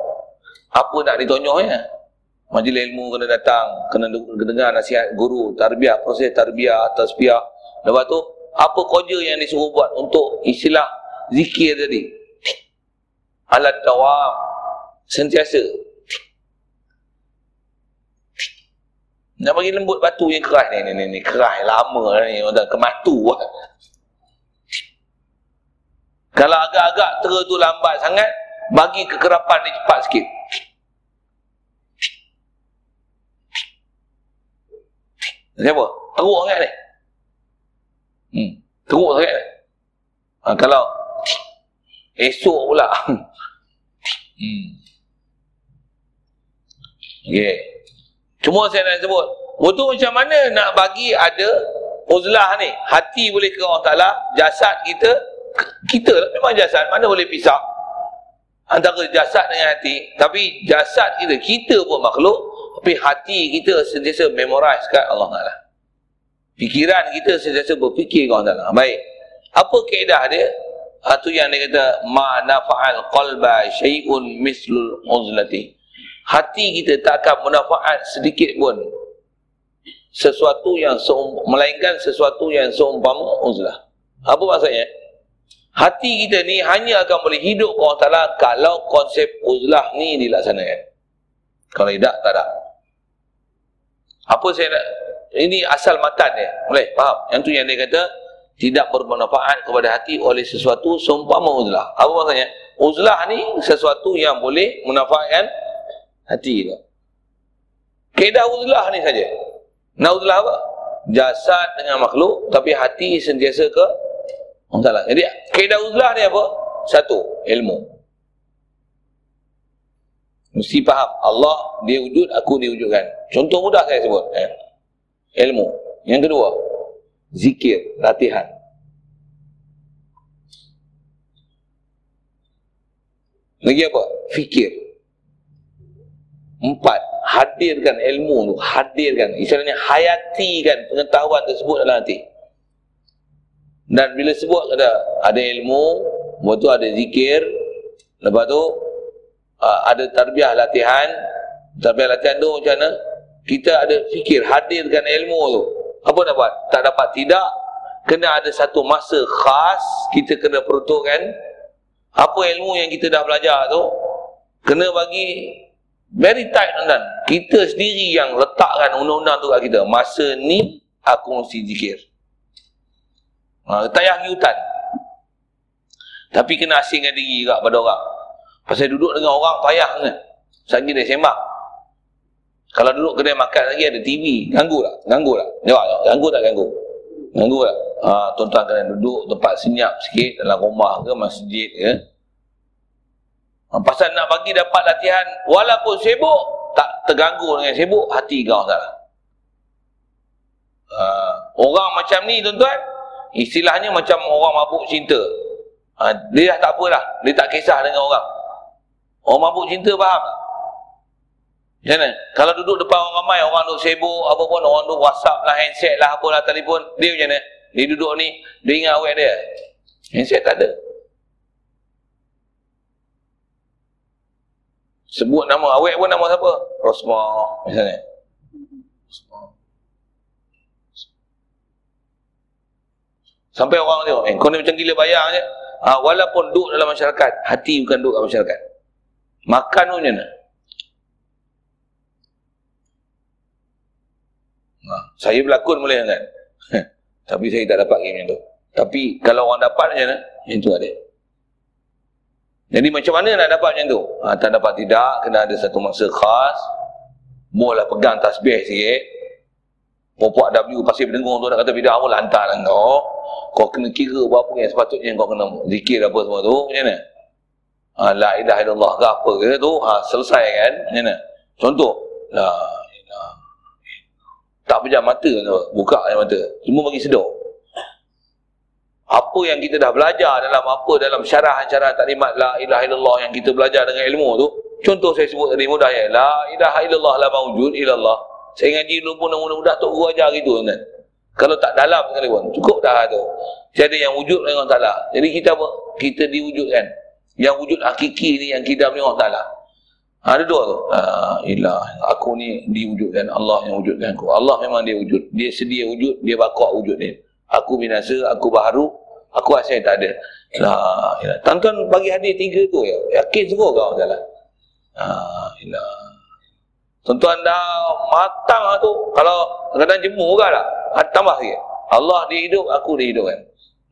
apa nak ditonyuhnya majlis ilmu kena datang kena dengar nasihat guru tarbiyah proses tarbiyah tasbiyah lepas tu apa kerja yang disuruh buat untuk istilah zikir tadi alat dawam sentiasa nak bagi lembut batu yang keras ni ni ni, ni. keras lama ni kematu lah kalau agak-agak tera tu lambat sangat, bagi kekerapan ni cepat sikit. Siapa? Teruk sangat ni. Hmm. Teruk sangat ni. Ha, kalau esok pula. [laughs] hmm. Okay. Cuma saya nak sebut. Waktu macam mana nak bagi ada uzlah ni. Hati boleh ke Allah Ta'ala. Jasad kita. Kita lah memang jasad. Mana boleh pisah. Antara jasad dengan hati. Tapi jasad kita. Kita pun makhluk. Tapi hati kita sentiasa memorize kat Allah Ta'ala. Fikiran kita sentiasa berfikir kat Allah Ta'ala. Baik. Apa keedah dia? Itu yang dia kata. Ma nafa'al qalba syai'un mislul uzlati hati kita tak akan manfaat sedikit pun sesuatu yang seum, melainkan sesuatu yang seumpama uzlah. Apa maksudnya? Hati kita ni hanya akan boleh hidup Allah Ta'ala kalau konsep uzlah ni dilaksanakan. Kalau tidak, tak ada. Apa saya nak, ini asal matan dia. Boleh, faham? Yang tu yang dia kata, tidak bermanfaat kepada hati oleh sesuatu seumpama uzlah. Apa maksudnya? Uzlah ni sesuatu yang boleh menafaatkan hati tu. Kedah uzlah ni saja. Naudzulah apa? Jasad dengan makhluk tapi hati sentiasa ke Taala. Jadi kedah uzlah ni apa? Satu, ilmu. Mesti faham Allah dia wujud, aku diwujudkan. Contoh mudah saya sebut, eh. Ilmu. Yang kedua, zikir, latihan. Lagi apa? Fikir. Empat, hadirkan ilmu tu, hadirkan. Istilahnya hayatikan pengetahuan tersebut dalam hati. Dan bila sebut ada ada ilmu, lepas tu ada zikir, lepas tu uh, ada tarbiyah latihan. Tarbiyah latihan tu macam mana? Kita ada fikir, hadirkan ilmu tu. Apa dapat? Tak dapat tidak. Kena ada satu masa khas, kita kena peruntukkan. Apa ilmu yang kita dah belajar tu, kena bagi Very tight tuan Kita sendiri yang letakkan undang-undang tu kat kita. Masa ni aku mesti zikir. Ha, tak payah hutan. Tapi kena asingkan diri juga pada orang. Pasal duduk dengan orang payah kan. Sagi dia sembah. Kalau duduk kedai makan lagi ada TV. Ganggu tak? Ganggu tak? Jawab tak? Ganggu tak ganggu? Ganggu tak? Ha, tuan-tuan kena duduk tempat senyap sikit dalam rumah ke masjid ke. Ha, pasal nak bagi dapat latihan walaupun sibuk tak terganggu dengan sibuk hati kau tak. Uh, orang macam ni tuan-tuan istilahnya macam orang mabuk cinta. Uh, dia dah tak apalah, dia tak kisah dengan orang. Orang mabuk cinta faham tak? Macam mana? Kalau duduk depan orang ramai, orang duduk sibuk, apa pun, orang duduk whatsapp lah, handset lah, apalah, telefon, dia macam mana? Dia duduk ni, dia ingat awet dia. Handset tak ada. Sebut nama awet pun nama siapa? Rosma misalnya. Sampai orang tengok, eh, kau ni macam gila bayang je. Ha, walaupun duduk dalam masyarakat, hati bukan duduk dalam masyarakat. Makan pun macam mana? Ha, saya berlakon boleh kan? [laughs] Tapi saya tak dapat game tu. Tapi kalau orang dapat macam mana? Yang tu ada. Jadi macam mana nak dapat macam tu? Ha, tak dapat tidak, kena ada satu masa khas. Bolehlah pegang tasbih sikit. Popok W pasir berdengung tu nak kata bidah Allah hantar lah kau. Kau kena kira berapa yang sepatutnya kau kena zikir apa semua tu. Macam mana? Ha, la ilaha illallah ke apa ke tu. Ha, selesai kan? Mana? Contoh. La ilaha Tak pejam mata tu. Buka yang mata. Cuma bagi sedar apa yang kita dah belajar dalam apa dalam syarahan-syarahan taklimat la ilaha illallah yang kita belajar dengan ilmu tu contoh saya sebut tadi mudah ya la ilaha illallah la maujud illallah saya ngaji dulu pun mudah-mudah tok guru ajar gitu kan kalau tak dalam sekali pun cukup dah tu tiada yang wujud dengan Taala jadi kita apa kita diwujudkan yang wujud hakiki ni yang kita Allah Taala ada dua tu la ilah aku ni diwujudkan Allah yang wujudkan aku Allah memang dia wujud dia sedia wujud dia bakok wujud dia aku binasa aku baharu Aku rasa tak ada. La ilah. Tuan-tuan bagi hadir tiga tu ya. Yakin semua kau jalan. La ilah. Tuan-tuan dah matang lah tu. Kalau kadang jemur kan lah. Ha, tambah sikit. Allah dia hidup, aku dia hidup kan.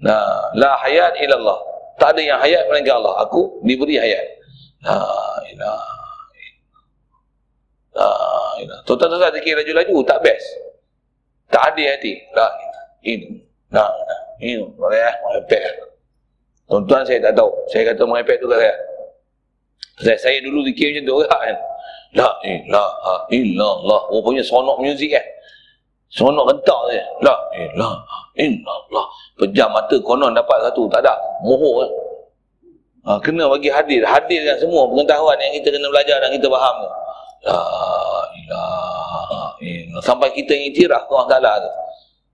Nah, la hayat ilallah. Tak ada yang hayat melainkan Allah. Aku diberi hayat. La ilah. La ilah. Tuan-tuan tak fikir laju-laju. Tak best. Tak ada hati. La ilah. Ini. La ilah. Ini boleh eh, iPad. Tuan-tuan saya tak tahu. Saya kata iPad tu kan saya. Saya, saya dulu fikir macam tu kan. La ilaha illallah. Rupanya sonok muzik eh. Sonok rentak je. La ilaha illallah. Pejam mata konon dapat satu. Tak ada. Mohor. Ha, kena bagi hadir. Hadirkan semua pengetahuan yang kita kena belajar dan kita faham. La ilaha illallah. Sampai kita iktiraf ke Allah Ta'ala tu.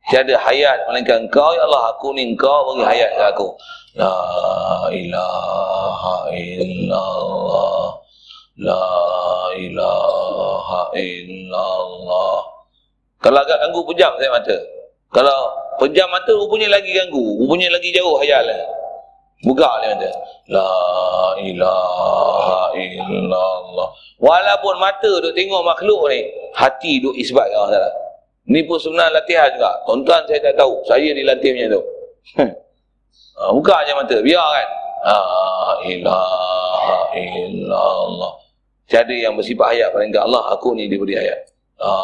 Tiada hayat melainkan engkau ya Allah aku ni engkau bagi hayat ke aku. La ilaha illallah. La ilaha illallah. Kalau agak ganggu pejam saya mata. Kalau pejam mata rupanya lagi ganggu, rupanya lagi jauh hayal. Buka dia mata. La ilaha illallah. Walaupun mata duk tengok makhluk ni, hati duk isbat ke Allah Ni pun sebenarnya latihan juga. Tuan-tuan saya tak tahu. Saya dilatih macam tu. [laughs] ha, buka je mata. Biar kan. La ilaha illallah. Tiada yang bersifat hayat melainkan Allah. Aku ni diberi hayat. La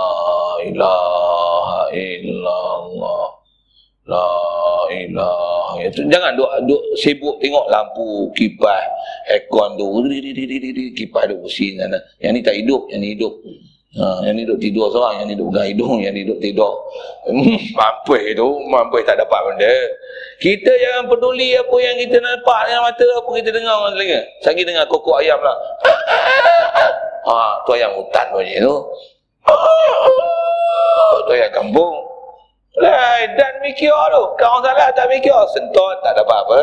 ilaha illallah. La ilaha illallah. Jangan duk, duk sibuk tengok lampu, kipas, aircon tu. Kipas duk sana. Yang ni tak hidup, yang ni hidup. Ha, yang ni duduk tidur seorang, yang ni duduk pegang hidung, yang ni duduk tidur. Hmm, mampus tu, mampus tak dapat benda. Kita jangan peduli apa yang kita nampak dengan mata, apa kita dengar dengan telinga. Sagi dengar kokok ayam lah. [laughs] Ha, tu ayam hutan bunyi tu. [laughs] Tu ayam kampung. Lai, dan mikir tu. Kau salah tak mikir. Sentot, tak dapat apa.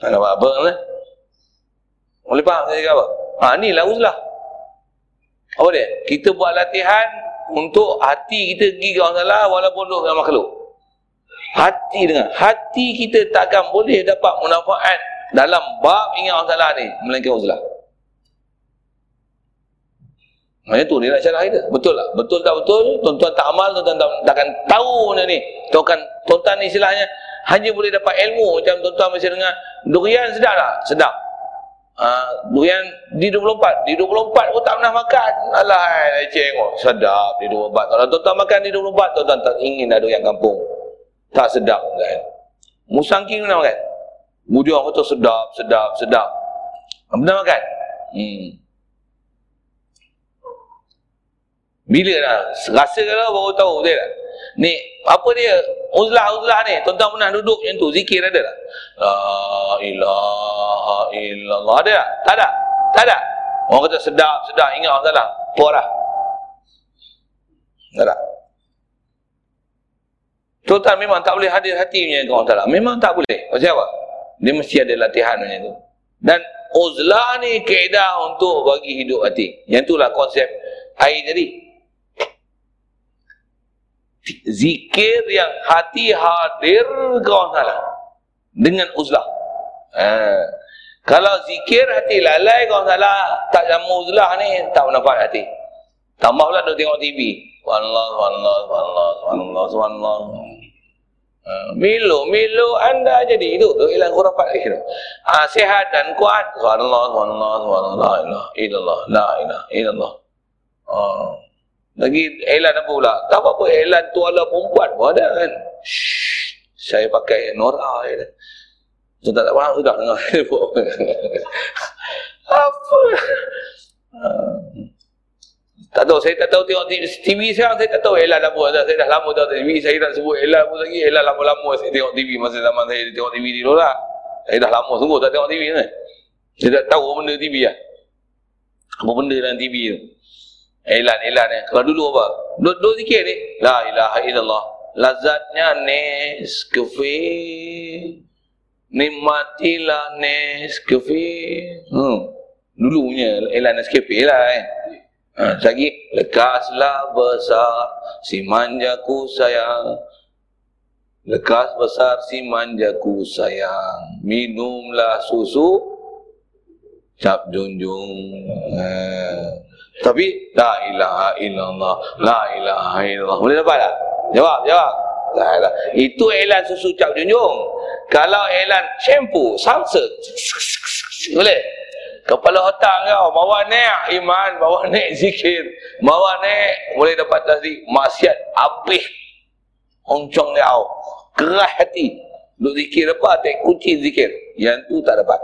Tak dapat apa lah. Boleh faham saya cakap apa? Ha, ni lah uzlah. Apa dia? Kita buat latihan untuk hati kita pergi ke orang salah walaupun duduk dengan makhluk. Hati dengan hati kita takkan boleh dapat manfaat dalam bab ingat orang salah ni melainkan uzlah. Maksudnya tu dia nak syarah kita. Betul tak? Betul tak betul? Tuan-tuan tak amal, tuan-tuan tak, takkan tahu benda ni. Tuan-tuan, tuan-tuan ni istilahnya hanya boleh dapat ilmu macam tuan-tuan masih dengar durian sedap tak? Sedap. Uh, durian di 24 di 24 pun tak pernah makan alah leceh tengok sedap di 24 kalau tuan-tuan makan di 24 tuan-tuan tak ingin ada durian kampung tak sedap kan musang king pernah makan Mudian kata sedap, sedap, sedap. Pernah makan? Hmm. Bila dah? Rasa kalau baru tahu, betul tak? Ni, apa dia? Uzlah-uzlah ni. Tuan-tuan pernah duduk macam tu. Zikir ada tak? La ilaha illallah. Ada tak? Tak ada? Tak ada? Orang kata sedap, sedap. Ingat orang salah. Puas lah. Tak ada? Tuan-tuan memang tak boleh hadir hati punya orang salah. Memang tak boleh. Macam apa? Dia mesti ada latihan macam tu. Dan uzlah ni keedah untuk bagi hidup hati. Yang itulah konsep air tadi zikir yang hati hadir ke orang salah dengan uzlah ha. kalau zikir hati lalai ke orang salah tak jamu uzlah ni tak menampak hati tambah pula dia tengok TV Allah Allah Allah Allah Allah Milu, milu anda jadi itu tu hilang khurafat itu. Ah sehat dan kuat. Subhanallah, subhanallah, subhanallah, la ilaha illallah, la ilaha illallah. Oh. Lagi elan apa pula? Tak apa-apa elan tu ala perempuan pun ada kan. Shh, saya pakai Nora je. Saya tak, tak faham sudah dengar. apa? Uh, tak tahu, saya tak tahu tengok TV sekarang, saya tak tahu elan apa. Saya dah lama tengok TV, saya nak sebut elan pun lagi. Elan lama-lama saya tengok TV masa zaman saya tengok TV dulu lah. Saya dah lama sungguh tak tengok TV ni. Saya tak tahu benda TV lah. Apa benda dalam TV tu. Elan-elan eh. Kalau dulu apa? Dua, dua zikir ni. La ilaha illallah. Lazatnya Nescafe. Nikmatilah Nescafe. Hmm. Dulunya Elan Nescafe lah eh. Ha, lagi. Lekaslah besar si manjaku sayang. Lekas besar si manjaku sayang. Minumlah susu. Cap junjung. Ha. Tapi la ilaha illallah, la ilaha illallah. Boleh dapat tak? Jawab, jawab. Tak lah. Itu elan susu cap junjung. Kalau elan shampoo, salsa. Boleh? Kepala otak kau bawa naik iman, bawa naik zikir, bawa naik boleh dapat tasdik maksiat habis. Oncong kau. Keras hati. Duk zikir apa? Tak kunci zikir. Yang tu tak dapat.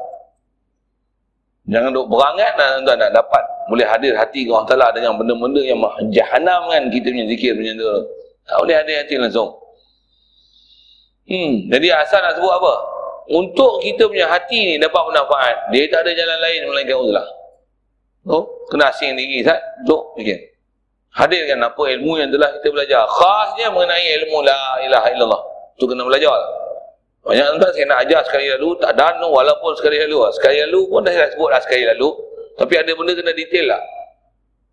Jangan duk berangat dan tuan nak dapat boleh hadir hati Allah Ta'ala dengan benda-benda yang jahanam kan kita punya zikir punya tu. Tak boleh hadir hati langsung. Hmm. Jadi asal nak sebut apa? Untuk kita punya hati ni dapat manfaat, dia tak ada jalan lain melainkan uzlah. Oh, kena asing diri Ustaz. Duk fikir. Hadirkan apa ilmu yang telah kita belajar. Khasnya mengenai ilmu la ilaha illallah. Tu kena belajar. Banyak tuan saya nak ajar sekali lalu, tak danu walaupun sekali lalu. Sekali lalu pun dah saya sebut lah sekali lalu. Tapi ada benda kena detail lah.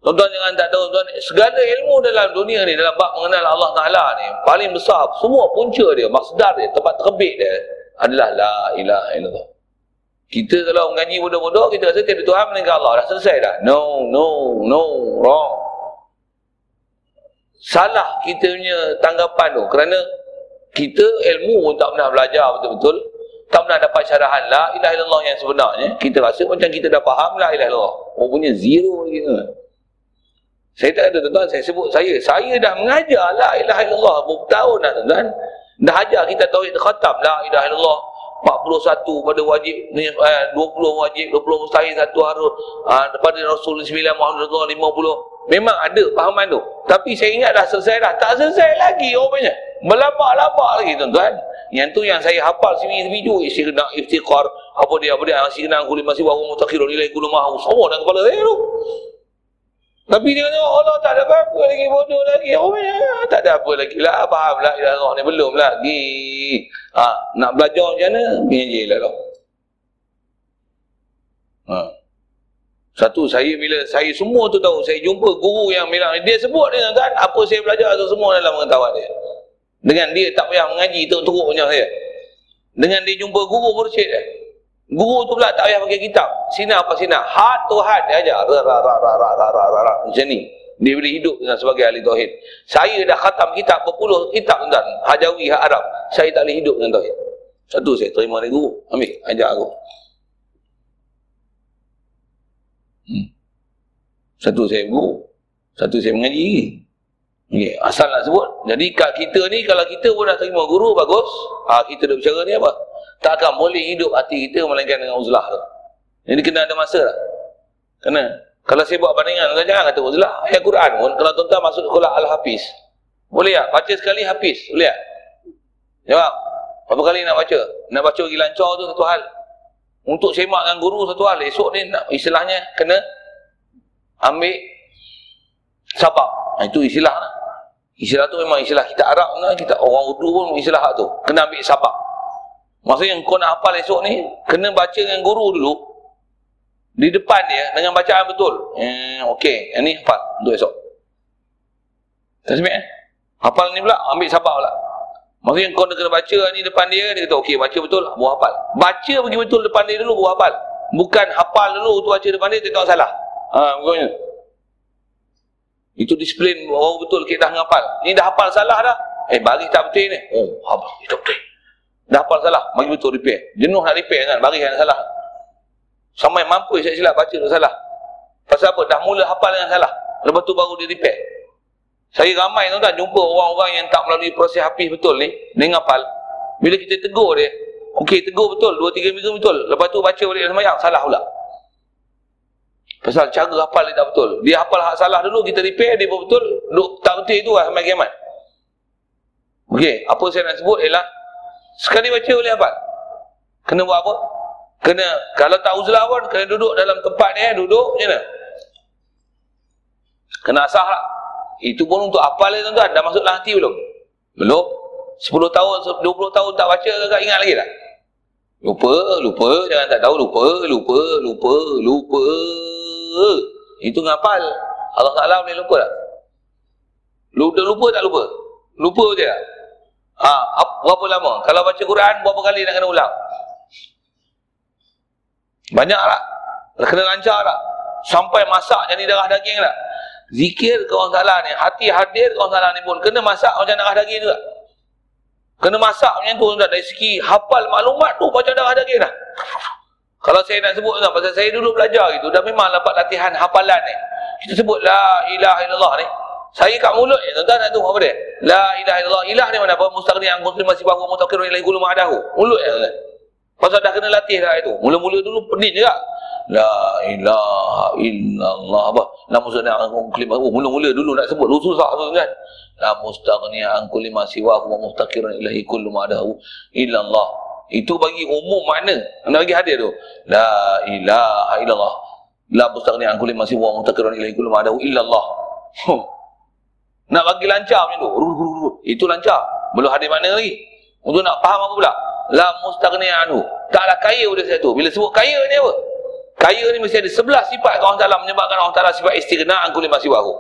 Tuan-tuan jangan tak tahu tuan segala ilmu dalam dunia ni dalam bab mengenal Allah Taala ni paling besar semua punca dia masdar dia tempat terbit dia adalah la ilaha illallah. Kita kalau mengaji bodoh-bodoh kita rasa tiada Tuhan melainkan Allah dah selesai dah. No, no, no, wrong. Salah kita punya tanggapan tu kerana kita ilmu pun tak pernah belajar betul-betul. Tak pernah dapat syarahan la ilaha illallah yang sebenarnya. Kita rasa macam kita dah faham la ilaha illallah. Oh punya zero gitu saya tak ada tuan-tuan saya sebut saya. Saya dah mengajar la ilaha illallah berapa tahun dah tuan-tuan. Dah ajar kita tauhid khatam la ilaha illallah. 41 pada wajib ni eh, 20 wajib 20 mustahil satu harus uh, pada Rasul 9 Muhammad Rasulullah 50 memang ada fahaman tu. Tapi saya ingat dah selesai dah. Tak selesai lagi rupanya melabak-labak lagi tuan-tuan. Yang tu yang saya hafal sini isi kena iftiqar apa dia apa dia isi kena kulit masih baru mutakhirun nilai gulu mahu semua dalam kepala saya tu. Tapi dia kata Allah tak ada apa-apa lagi bodoh lagi. Oh tak ada apa lagi. Lah faham lah ilah Allah ni belum lagi ha, nak belajar macam mana? PJ lah lah ha. satu saya bila saya semua tu tahu saya jumpa guru yang bilang dia sebut dia kan apa saya belajar tu semua dalam pengetahuan dia dengan dia tak payah mengaji teruk-teruk macam saya dengan dia jumpa guru mursyid dia Guru tu pula tak payah pakai kitab. Sinar apa sinar? Hat tu hat dia ajar. Ra ra ra ra ra ra ra ra. Macam ni. Dia boleh hidup dengan sebagai ahli tauhid. Saya dah khatam kitab berpuluh kitab tuan. Hajawi, hak Arab. Saya tak boleh hidup dengan tauhid. Satu saya terima dari guru. Ambil, ajar aku. Hmm. Satu saya guru. Satu saya mengaji. Okay. Asal nak sebut. Jadi kat kita ni kalau kita pun dah terima guru bagus. Ha, kita dah bercara ni apa? tak akan boleh hidup hati kita melainkan dengan uzlah tu. Jadi kena ada masa lah. Kena. Kalau saya buat bandingan, jangan kata uzlah. Ayat Quran pun, kalau tuan-tuan masuk sekolah Al-Hafiz. Boleh tak? Baca sekali Hafiz. Boleh tak? Jawab. Berapa kali nak baca? Nak baca lagi lancar tu satu hal. Untuk semak dengan guru satu hal. Esok ni nak, istilahnya kena ambil sabak. Ha, itu istilah lah. Istilah tu memang istilah kita Arab. Kita orang Urdu pun istilah tu. Kena ambil sabak. Maksudnya kau nak hafal esok ni, kena baca dengan guru dulu. Di depan dia, dengan bacaan betul. Eh, Okey, yang ni hafal untuk esok. Sempat eh? Hafal ni pula, ambil sabar pula. Maksudnya kau nak kena baca ni depan dia, dia kata okey, baca betul, buat hafal. Baca pergi betul depan dia dulu, buat hafal. Bukan hafal dulu, tu baca depan dia, dia tak salah. Ha, bukannya. Itu disiplin, oh betul, kita dah hafal. Ni dah hafal salah dah. Eh, bagi tak betul ni. Oh, hafal, tak betul. Dah hafal salah, bagi betul repair. Jenuh nak repair kan, bagi yang salah. Sampai mampu saya silap baca tu salah. Pasal apa? Dah mula hafal dengan salah. Lepas tu baru dia repair. Saya ramai tu kan jumpa orang-orang yang tak melalui proses habis betul ni, dia hafal. Bila kita tegur dia, okey tegur betul, dua tiga minggu betul. Lepas tu baca balik semayang, salah pula. Pasal cara hafal dia tak betul. Dia hafal hak salah dulu, kita repair, dia betul. Duk, tak betul itu lah sampai kiamat. Okey, apa saya nak sebut ialah Sekali baca boleh apa? Kena buat apa? Kena, kalau tak uzlah pun, kena duduk dalam tempat dia, duduk macam mana? Kena asah lah. Itu pun untuk apa dia tuan-tuan, dah masuk hati belum? Belum. 10 tahun, 20 tahun tak baca, tak ingat lagi tak? Lupa, lupa, jangan tak tahu, lupa, lupa, lupa, lupa. Itu ngapal. Allah Ta'ala boleh lupa tak? Lupa, lupa tak lupa? Lupa je? Ha, berapa lama? Kalau baca Quran, berapa kali nak kena ulang? Banyak tak? Kena lancar tak? Sampai masak jadi darah daging tak? Zikir ke orang salah ni, hati hadir ke orang salah ni pun, kena masak macam darah daging juga. Kena masak macam tu, dari segi hafal maklumat tu macam darah daging dah. Kalau saya nak sebut tak? pasal saya dulu belajar gitu, dah memang dapat latihan hafalan ni. Kita sebut la ilaha illallah ni. Saya kat mulut ya, tuan-tuan nak tahu apa dia? La ilaha illallah. Ilah ni mana apa? Mustaqni an kuntum masih bahu mutaqirun ilahi kullu ma'adahu. Mulut ya, tuan Pasal dah kena latih dah itu. Mula-mula dulu pening juga. La ilaha illallah. Apa? La mustakni an kulli ma. Mula-mula dulu nak sebut. Susah tu kan. La mustakni an kulli ma siwa wa muftaqirun ilahi kullu ma illallah. Itu bagi umum makna. Nak bagi hadir tu. La ilaha illallah. La mustakni an kulli ma siwa wa muftaqirun ilahi kullu ma adahu illallah. Nak bagi lancar macam tu. Itu lancar. Belum hadir makna lagi. Untuk nak faham apa pula? La mustaghni anhu. Taklah kaya pada satu. Bila sebut kaya ni apa? Kaya ni mesti ada sebelah sifat Allah Taala menyebabkan Allah Taala sifat istighna an kulli masiwahu.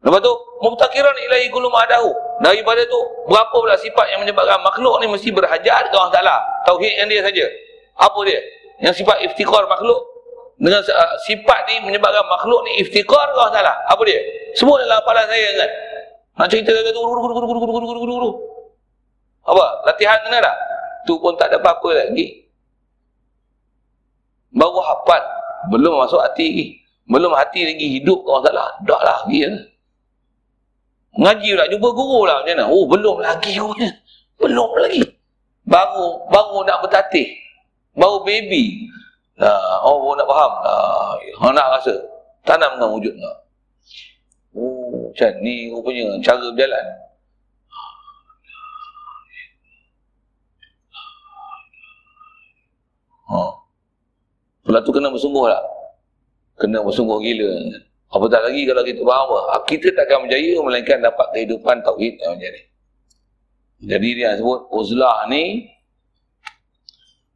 Lepas tu, mubtakiran ilahi kullu ma'adahu. Daripada tu, berapa pula sifat yang menyebabkan makhluk ni mesti berhajat ke Allah Ta'ala. Tauhid yang dia saja. Apa dia? Yang sifat iftikar makhluk. Dengan uh, sifat ni menyebabkan makhluk ni iftikar ke Allah Ta'ala. Apa dia? Semua dalam kepala saya kan. Nak cerita kata tu, apa? Latihan kena tak? Tu pun tak ada apa-apa lagi. Baru hafal. Belum masuk hati Belum hati lagi hidup orang salah. Dah lah lagi ya. Ngaji pula. Jumpa guru lah macam mana. Oh belum lagi gurunya. Belum lagi. Baru baru nak bertatih. Baru baby. Nah, oh baru nak faham. Nah, nak rasa. Tanam dengan wujud. Oh macam ni rupanya cara berjalan. Ha. Lepas tu kena bersungguh lah. Kena bersungguh gila. Apa tak lagi kalau kita apa? Ah, kita takkan berjaya melainkan dapat kehidupan tauhid yang ni. Jadi dia sebut uzlah ni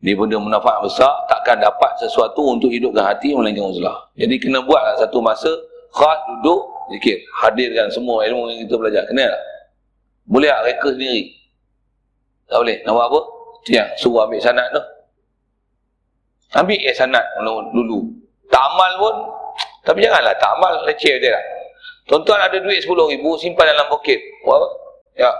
dia benda manfaat besar takkan dapat sesuatu untuk hidupkan hati melainkan uzlah. Jadi kena buatlah satu masa khas duduk zikir. Hadirkan semua ilmu yang kita belajar. Kena tak? Boleh tak reka sendiri? Tak boleh. Nak buat apa? Yang suruh ambil sanat tu. Ambil ya sanat dulu. Tak amal pun. Tapi janganlah tak amal leceh dia lah. Tuan-tuan ada duit 10 ribu simpan dalam poket. Apa? Ya.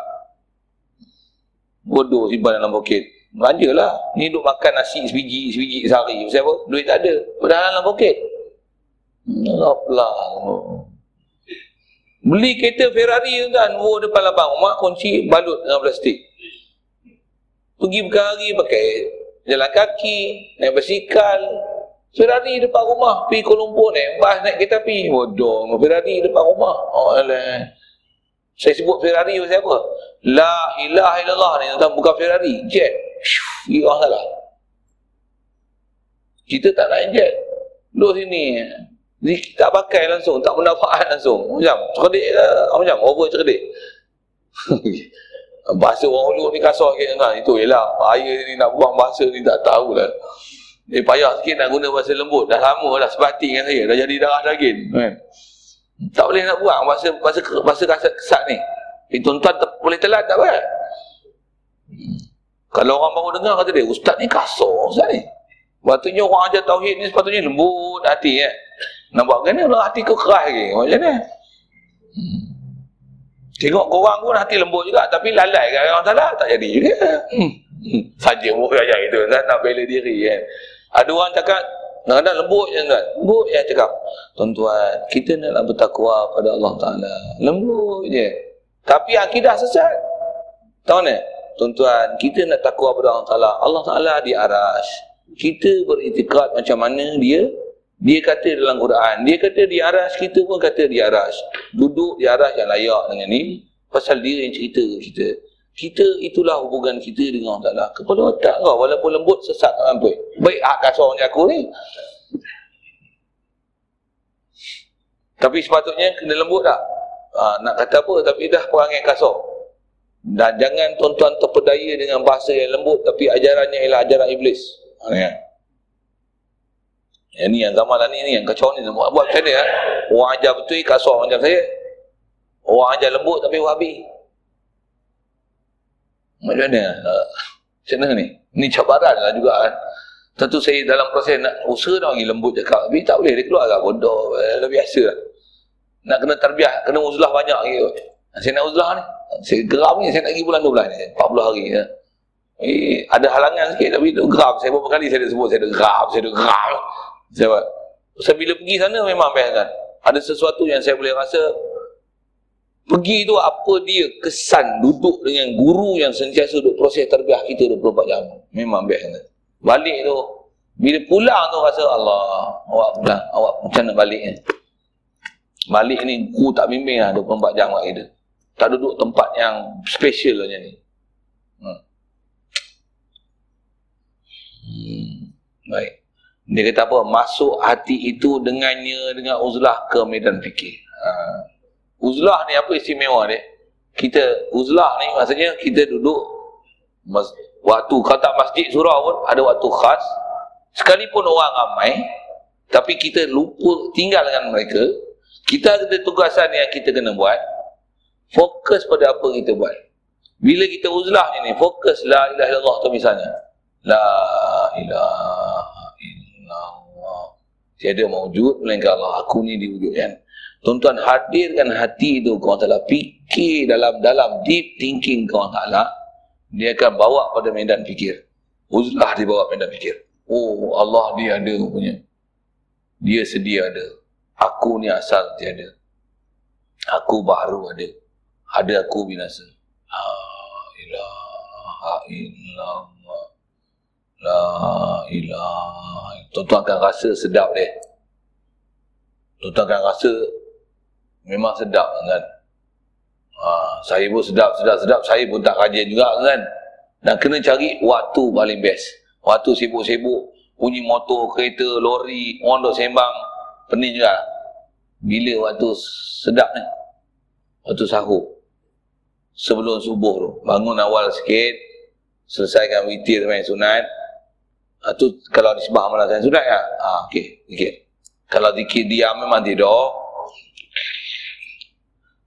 Bodoh simpan dalam poket. Belanja lah. Ni duk makan nasi sebiji, sebiji sehari. Siapa? Duit tak ada. Padahal dalam poket. Apalah. Beli kereta Ferrari kan. Oh depan labang rumah kunci balut dengan plastik. Pergi berkali pakai jalan kaki, naik basikal. Ferrari depan rumah, pergi Kuala Lumpur naik bas, naik kereta api. Bodoh, Ferrari depan rumah. Oh, alah. Saya sebut Ferrari pasal apa? La ilaha illallah ni, tentang bukan Ferrari, jet. Shhh, orang salah. Kita tak nak jet. Duduk sini. Ni tak pakai langsung, tak mendapat [laughs] langsung. Macam, cerdik lah. Macam, over cerdik. [laughs] bahasa orang ulu ni kasar sikit kan itu ialah bahaya ni nak buang bahasa ni tak tahu dia payah sikit nak guna bahasa lembut dah lama dah sebati dengan saya dah jadi darah daging kan tak boleh nak buang bahasa bahasa bahasa kasar kesat ni eh, tuan-tuan boleh telat tak apa kalau orang baru dengar kata dia ustaz ni kasar ustaz ni Waktunya orang ajar tauhid ni sepatutnya lembut hati ya. Nak buat kena lah hati kau keras lagi. Macam ni. Hmm. Tengok korang pun hati lembut juga tapi lalai kan orang salah tak jadi juga. Hmm. hmm. Saja pun kaya itu nak bela diri kan. Ada orang cakap kadang lembut je kan. Lembut ya cakap. Tuan-tuan, kita nak bertakwa pada Allah Taala. Lembut je. Tapi akidah sesat. Tahu ni? Tuan-tuan, kita nak takwa pada Allah Taala. Allah Taala di aras. Kita beritikad macam mana dia dia kata dalam Quran, dia kata di aras, kita pun kata di aras. Duduk di aras yang layak dengan ni, pasal dia yang cerita kita. Kita itulah hubungan kita dengan Allah Ta'ala. Kepala otak kau, walaupun lembut, sesat tak sampai. Baik hak kasar macam aku ni. Tapi sepatutnya kena lembut tak? Ha, nak kata apa, tapi dah perangai kasar. Dan jangan tuan-tuan terpedaya dengan bahasa yang lembut, tapi ajarannya ialah ajaran iblis. Ha, ya. Yang ni yang zaman lah ni, ni yang kacau ni buat, buat macam mana ya? Orang ajar betul kasar macam saya. Orang ajar lembut tapi wabi. Macam mana? Uh, macam mana ni? Ni cabaran lah juga kan. Tentu saya dalam proses nak usaha nak bagi lembut cakap. Tapi tak boleh dia keluar agak bodoh. Dah biasa lah. Nak kena terbiah, kena uzlah banyak lagi. Saya nak uzlah ni. Saya geram ni, saya nak pergi bulan 12 ni. 40 hari ya. Eh, ada halangan sikit tapi geram. Saya beberapa kali saya dah sebut, saya dah geram, saya dah geram. Sebab saya bila pergi sana memang best kan. Ada sesuatu yang saya boleh rasa pergi tu apa dia kesan duduk dengan guru yang sentiasa duduk proses terbiah kita 24 jam. Memang best kan. Balik tu Bila pulang tu rasa Allah, awak pulang, awak macam nak balik ni. Balik ni guru tak bimbing lah 24 jam kat kita. Tak duduk tempat yang special macam ni. Hmm. Hmm. Baik. Dia kata apa? Masuk hati itu dengannya dengan uzlah ke medan fikir. Ha. Uzlah ni apa istimewa dia? Kita uzlah ni maksudnya kita duduk waktu kata masjid surau pun ada waktu khas. Sekalipun orang ramai tapi kita lupa tinggal dengan mereka kita ada tugasan yang kita kena buat. Fokus pada apa kita buat. Bila kita uzlah ni fokus la ilaha illallah tu misalnya. La ilaha illallah. Tiada maujud melainkan Allah. Aku ni diwujudkan tuan-tuan hadirkan hati tu kau telah fikir dalam-dalam deep thinking kau ta'ala dia akan bawa pada medan fikir. Uzlah dia bawa medan fikir. Oh Allah dia ada punya. Dia sedia ada. Aku ni asal tiada. Aku baru ada. Ada aku binasa. La ilaha illallah. La ilaha. Tuan-tuan akan rasa sedap dia. Tuan-tuan akan rasa memang sedap kan. Ha, saya pun sedap, sedap, sedap. Saya pun tak rajin juga kan. Dan kena cari waktu paling best. Waktu sibuk-sibuk. Bunyi motor, kereta, lori, orang duk sembang. Pening juga. Bila waktu sedap ni? Waktu sahur. Sebelum subuh tu. Bangun awal sikit. Selesaikan witir main sunat. Ha, tu kalau disebah malam sunat ya? Ha, okey. Okay. Kalau dikir diam memang tidur.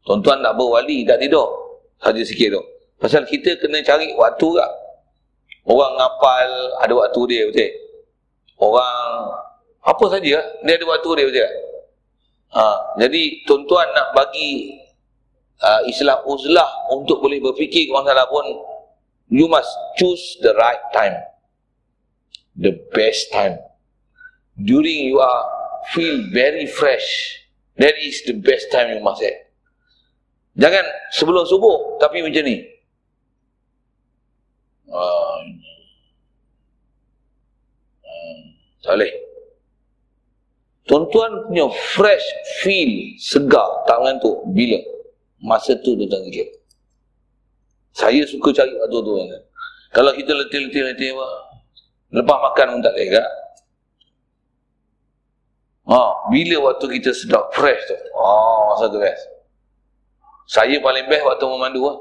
Tuan-tuan nak berwali tak tidur. Saja sikit tu. Pasal kita kena cari waktu tak. Orang ngapal ada waktu dia betul. Orang apa saja dia ada waktu dia betul. Ha, jadi tuan-tuan nak bagi uh, Islam uzlah untuk boleh berfikir orang salah pun you must choose the right time. The best time. During you are feel very fresh. That is the best time you must have. Jangan sebelum subuh tapi macam ni. Uh, salih. Tuan-tuan punya fresh feel, segar, tak mengantuk. Bila? Masa tu tuan-tuan zikir. Saya suka cari waktu tu. Kalau kita letih-letih-letih, lepas makan pun tak boleh kan? Ha, bila waktu kita sedap fresh tu? Oh, masa tu best. Saya paling best waktu memandu lah.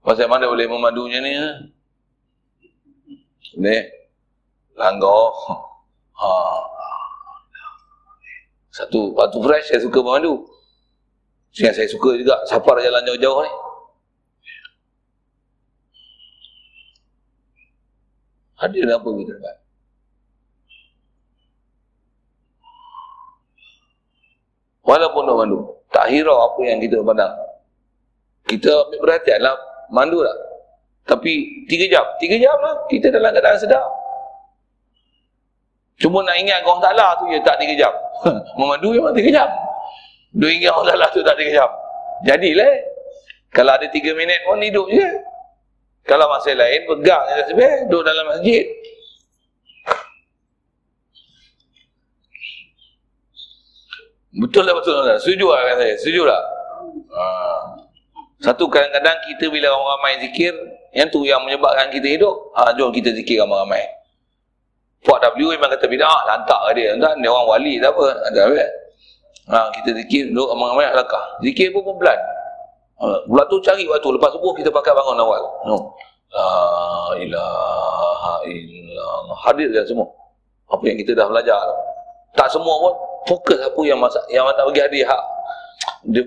Pasal mana boleh memandu macam ni? Ha? Ni. Langgar. Ha. Satu, waktu fresh saya suka memandu. Sehingga saya suka juga safar jalan jauh-jauh ni. Hadir apa kita dapat? Walaupun nak mandu, tak hirau apa yang kita pandang kita ambil perhatian lah. Mandu lah tapi tiga jam. Tiga jam lah kita dalam keadaan sedap. Cuma nak ingat orang taklah tu ya tak tiga jam. Memandu memang tiga jam. Dua ingat orang taklah tu tak tiga jam. Jadilah kalau ada tiga minit pun hidup je. Kalau masa lain pegang je sebab duduk dalam masjid. Betul lah betul lah setuju lah kan saya? Setuju lah Haa satu kadang-kadang kita bila orang ramai zikir, yang tu yang menyebabkan kita hidup, ha, jom kita zikir ramai-ramai. Puak W memang kata bid'ah, ah, lantak dia. Tuan, dia orang wali tak apa. Ada apa? Ha, kita zikir duduk ramai-ramai langkah. Zikir pun pelan. Ha, pula tu cari waktu lepas subuh kita pakai bangun awal. No. La ilaha illallah. Hadir dan semua. Apa yang kita dah belajar. Tak semua pun fokus apa yang masak yang tak bagi hadir hak. Dia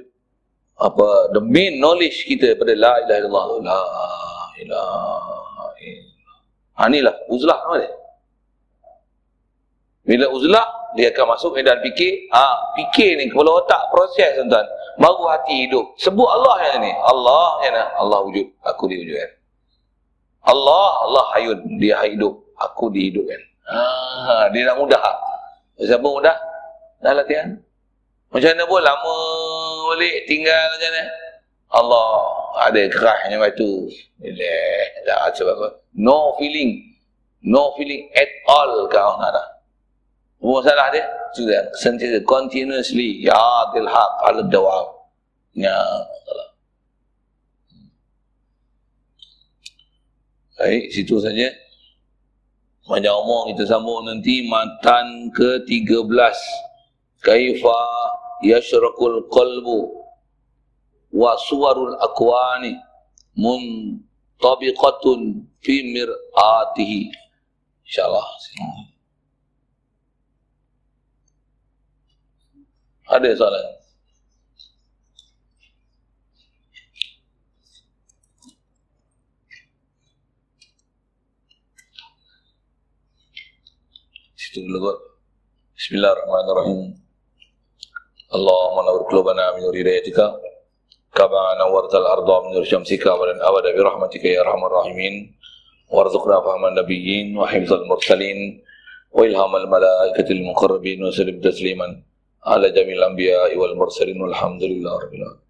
apa the main knowledge kita pada la ilaha illallah la ilaha illallah. Ha inilah uzlah dia bila uzlah dia akan masuk medan fikir. Ha fikir ni kepala otak proses tuan-tuan. Baru hati hidup. Sebut Allah yang ni. Allah yang Allah wujud aku diwujudkan Allah Allah hayun. Dia hidup aku dihidupkan ha dia nak mudah. Siapa mudah? Dah latihan? Macam mana pun lama balik tinggal macam mana? Allah ada kerahnya batu. Bila tak sebab apa? No feeling. No feeling at all kau nak dah. Apa masalah dia? Sudah, sentiasa, continuously, ya dilhaq ala dawam. Ya, salah. Baik, situ saja. Banyak omong kita sambung nanti matan ke-13. Kaifa yashrakul qalbu wa suwarul akwani muntabiqatun fi mir'atihi. InsyaAllah. Ada soalan? Situ dulu kot. Bismillahirrahmanirrahim. اللهم نور قلوبنا من نور هدايتك كما نورت الأرض من نور شمسك ولن ابدا برحمتك يا أرحم الراحمين. وارزقنا فهم النبيين وحفظ المرسلين وإلهام الملائكة المقربين وسلم تسليما على جميع الأنبياء والمرسلين والحمد لله رب العالمين.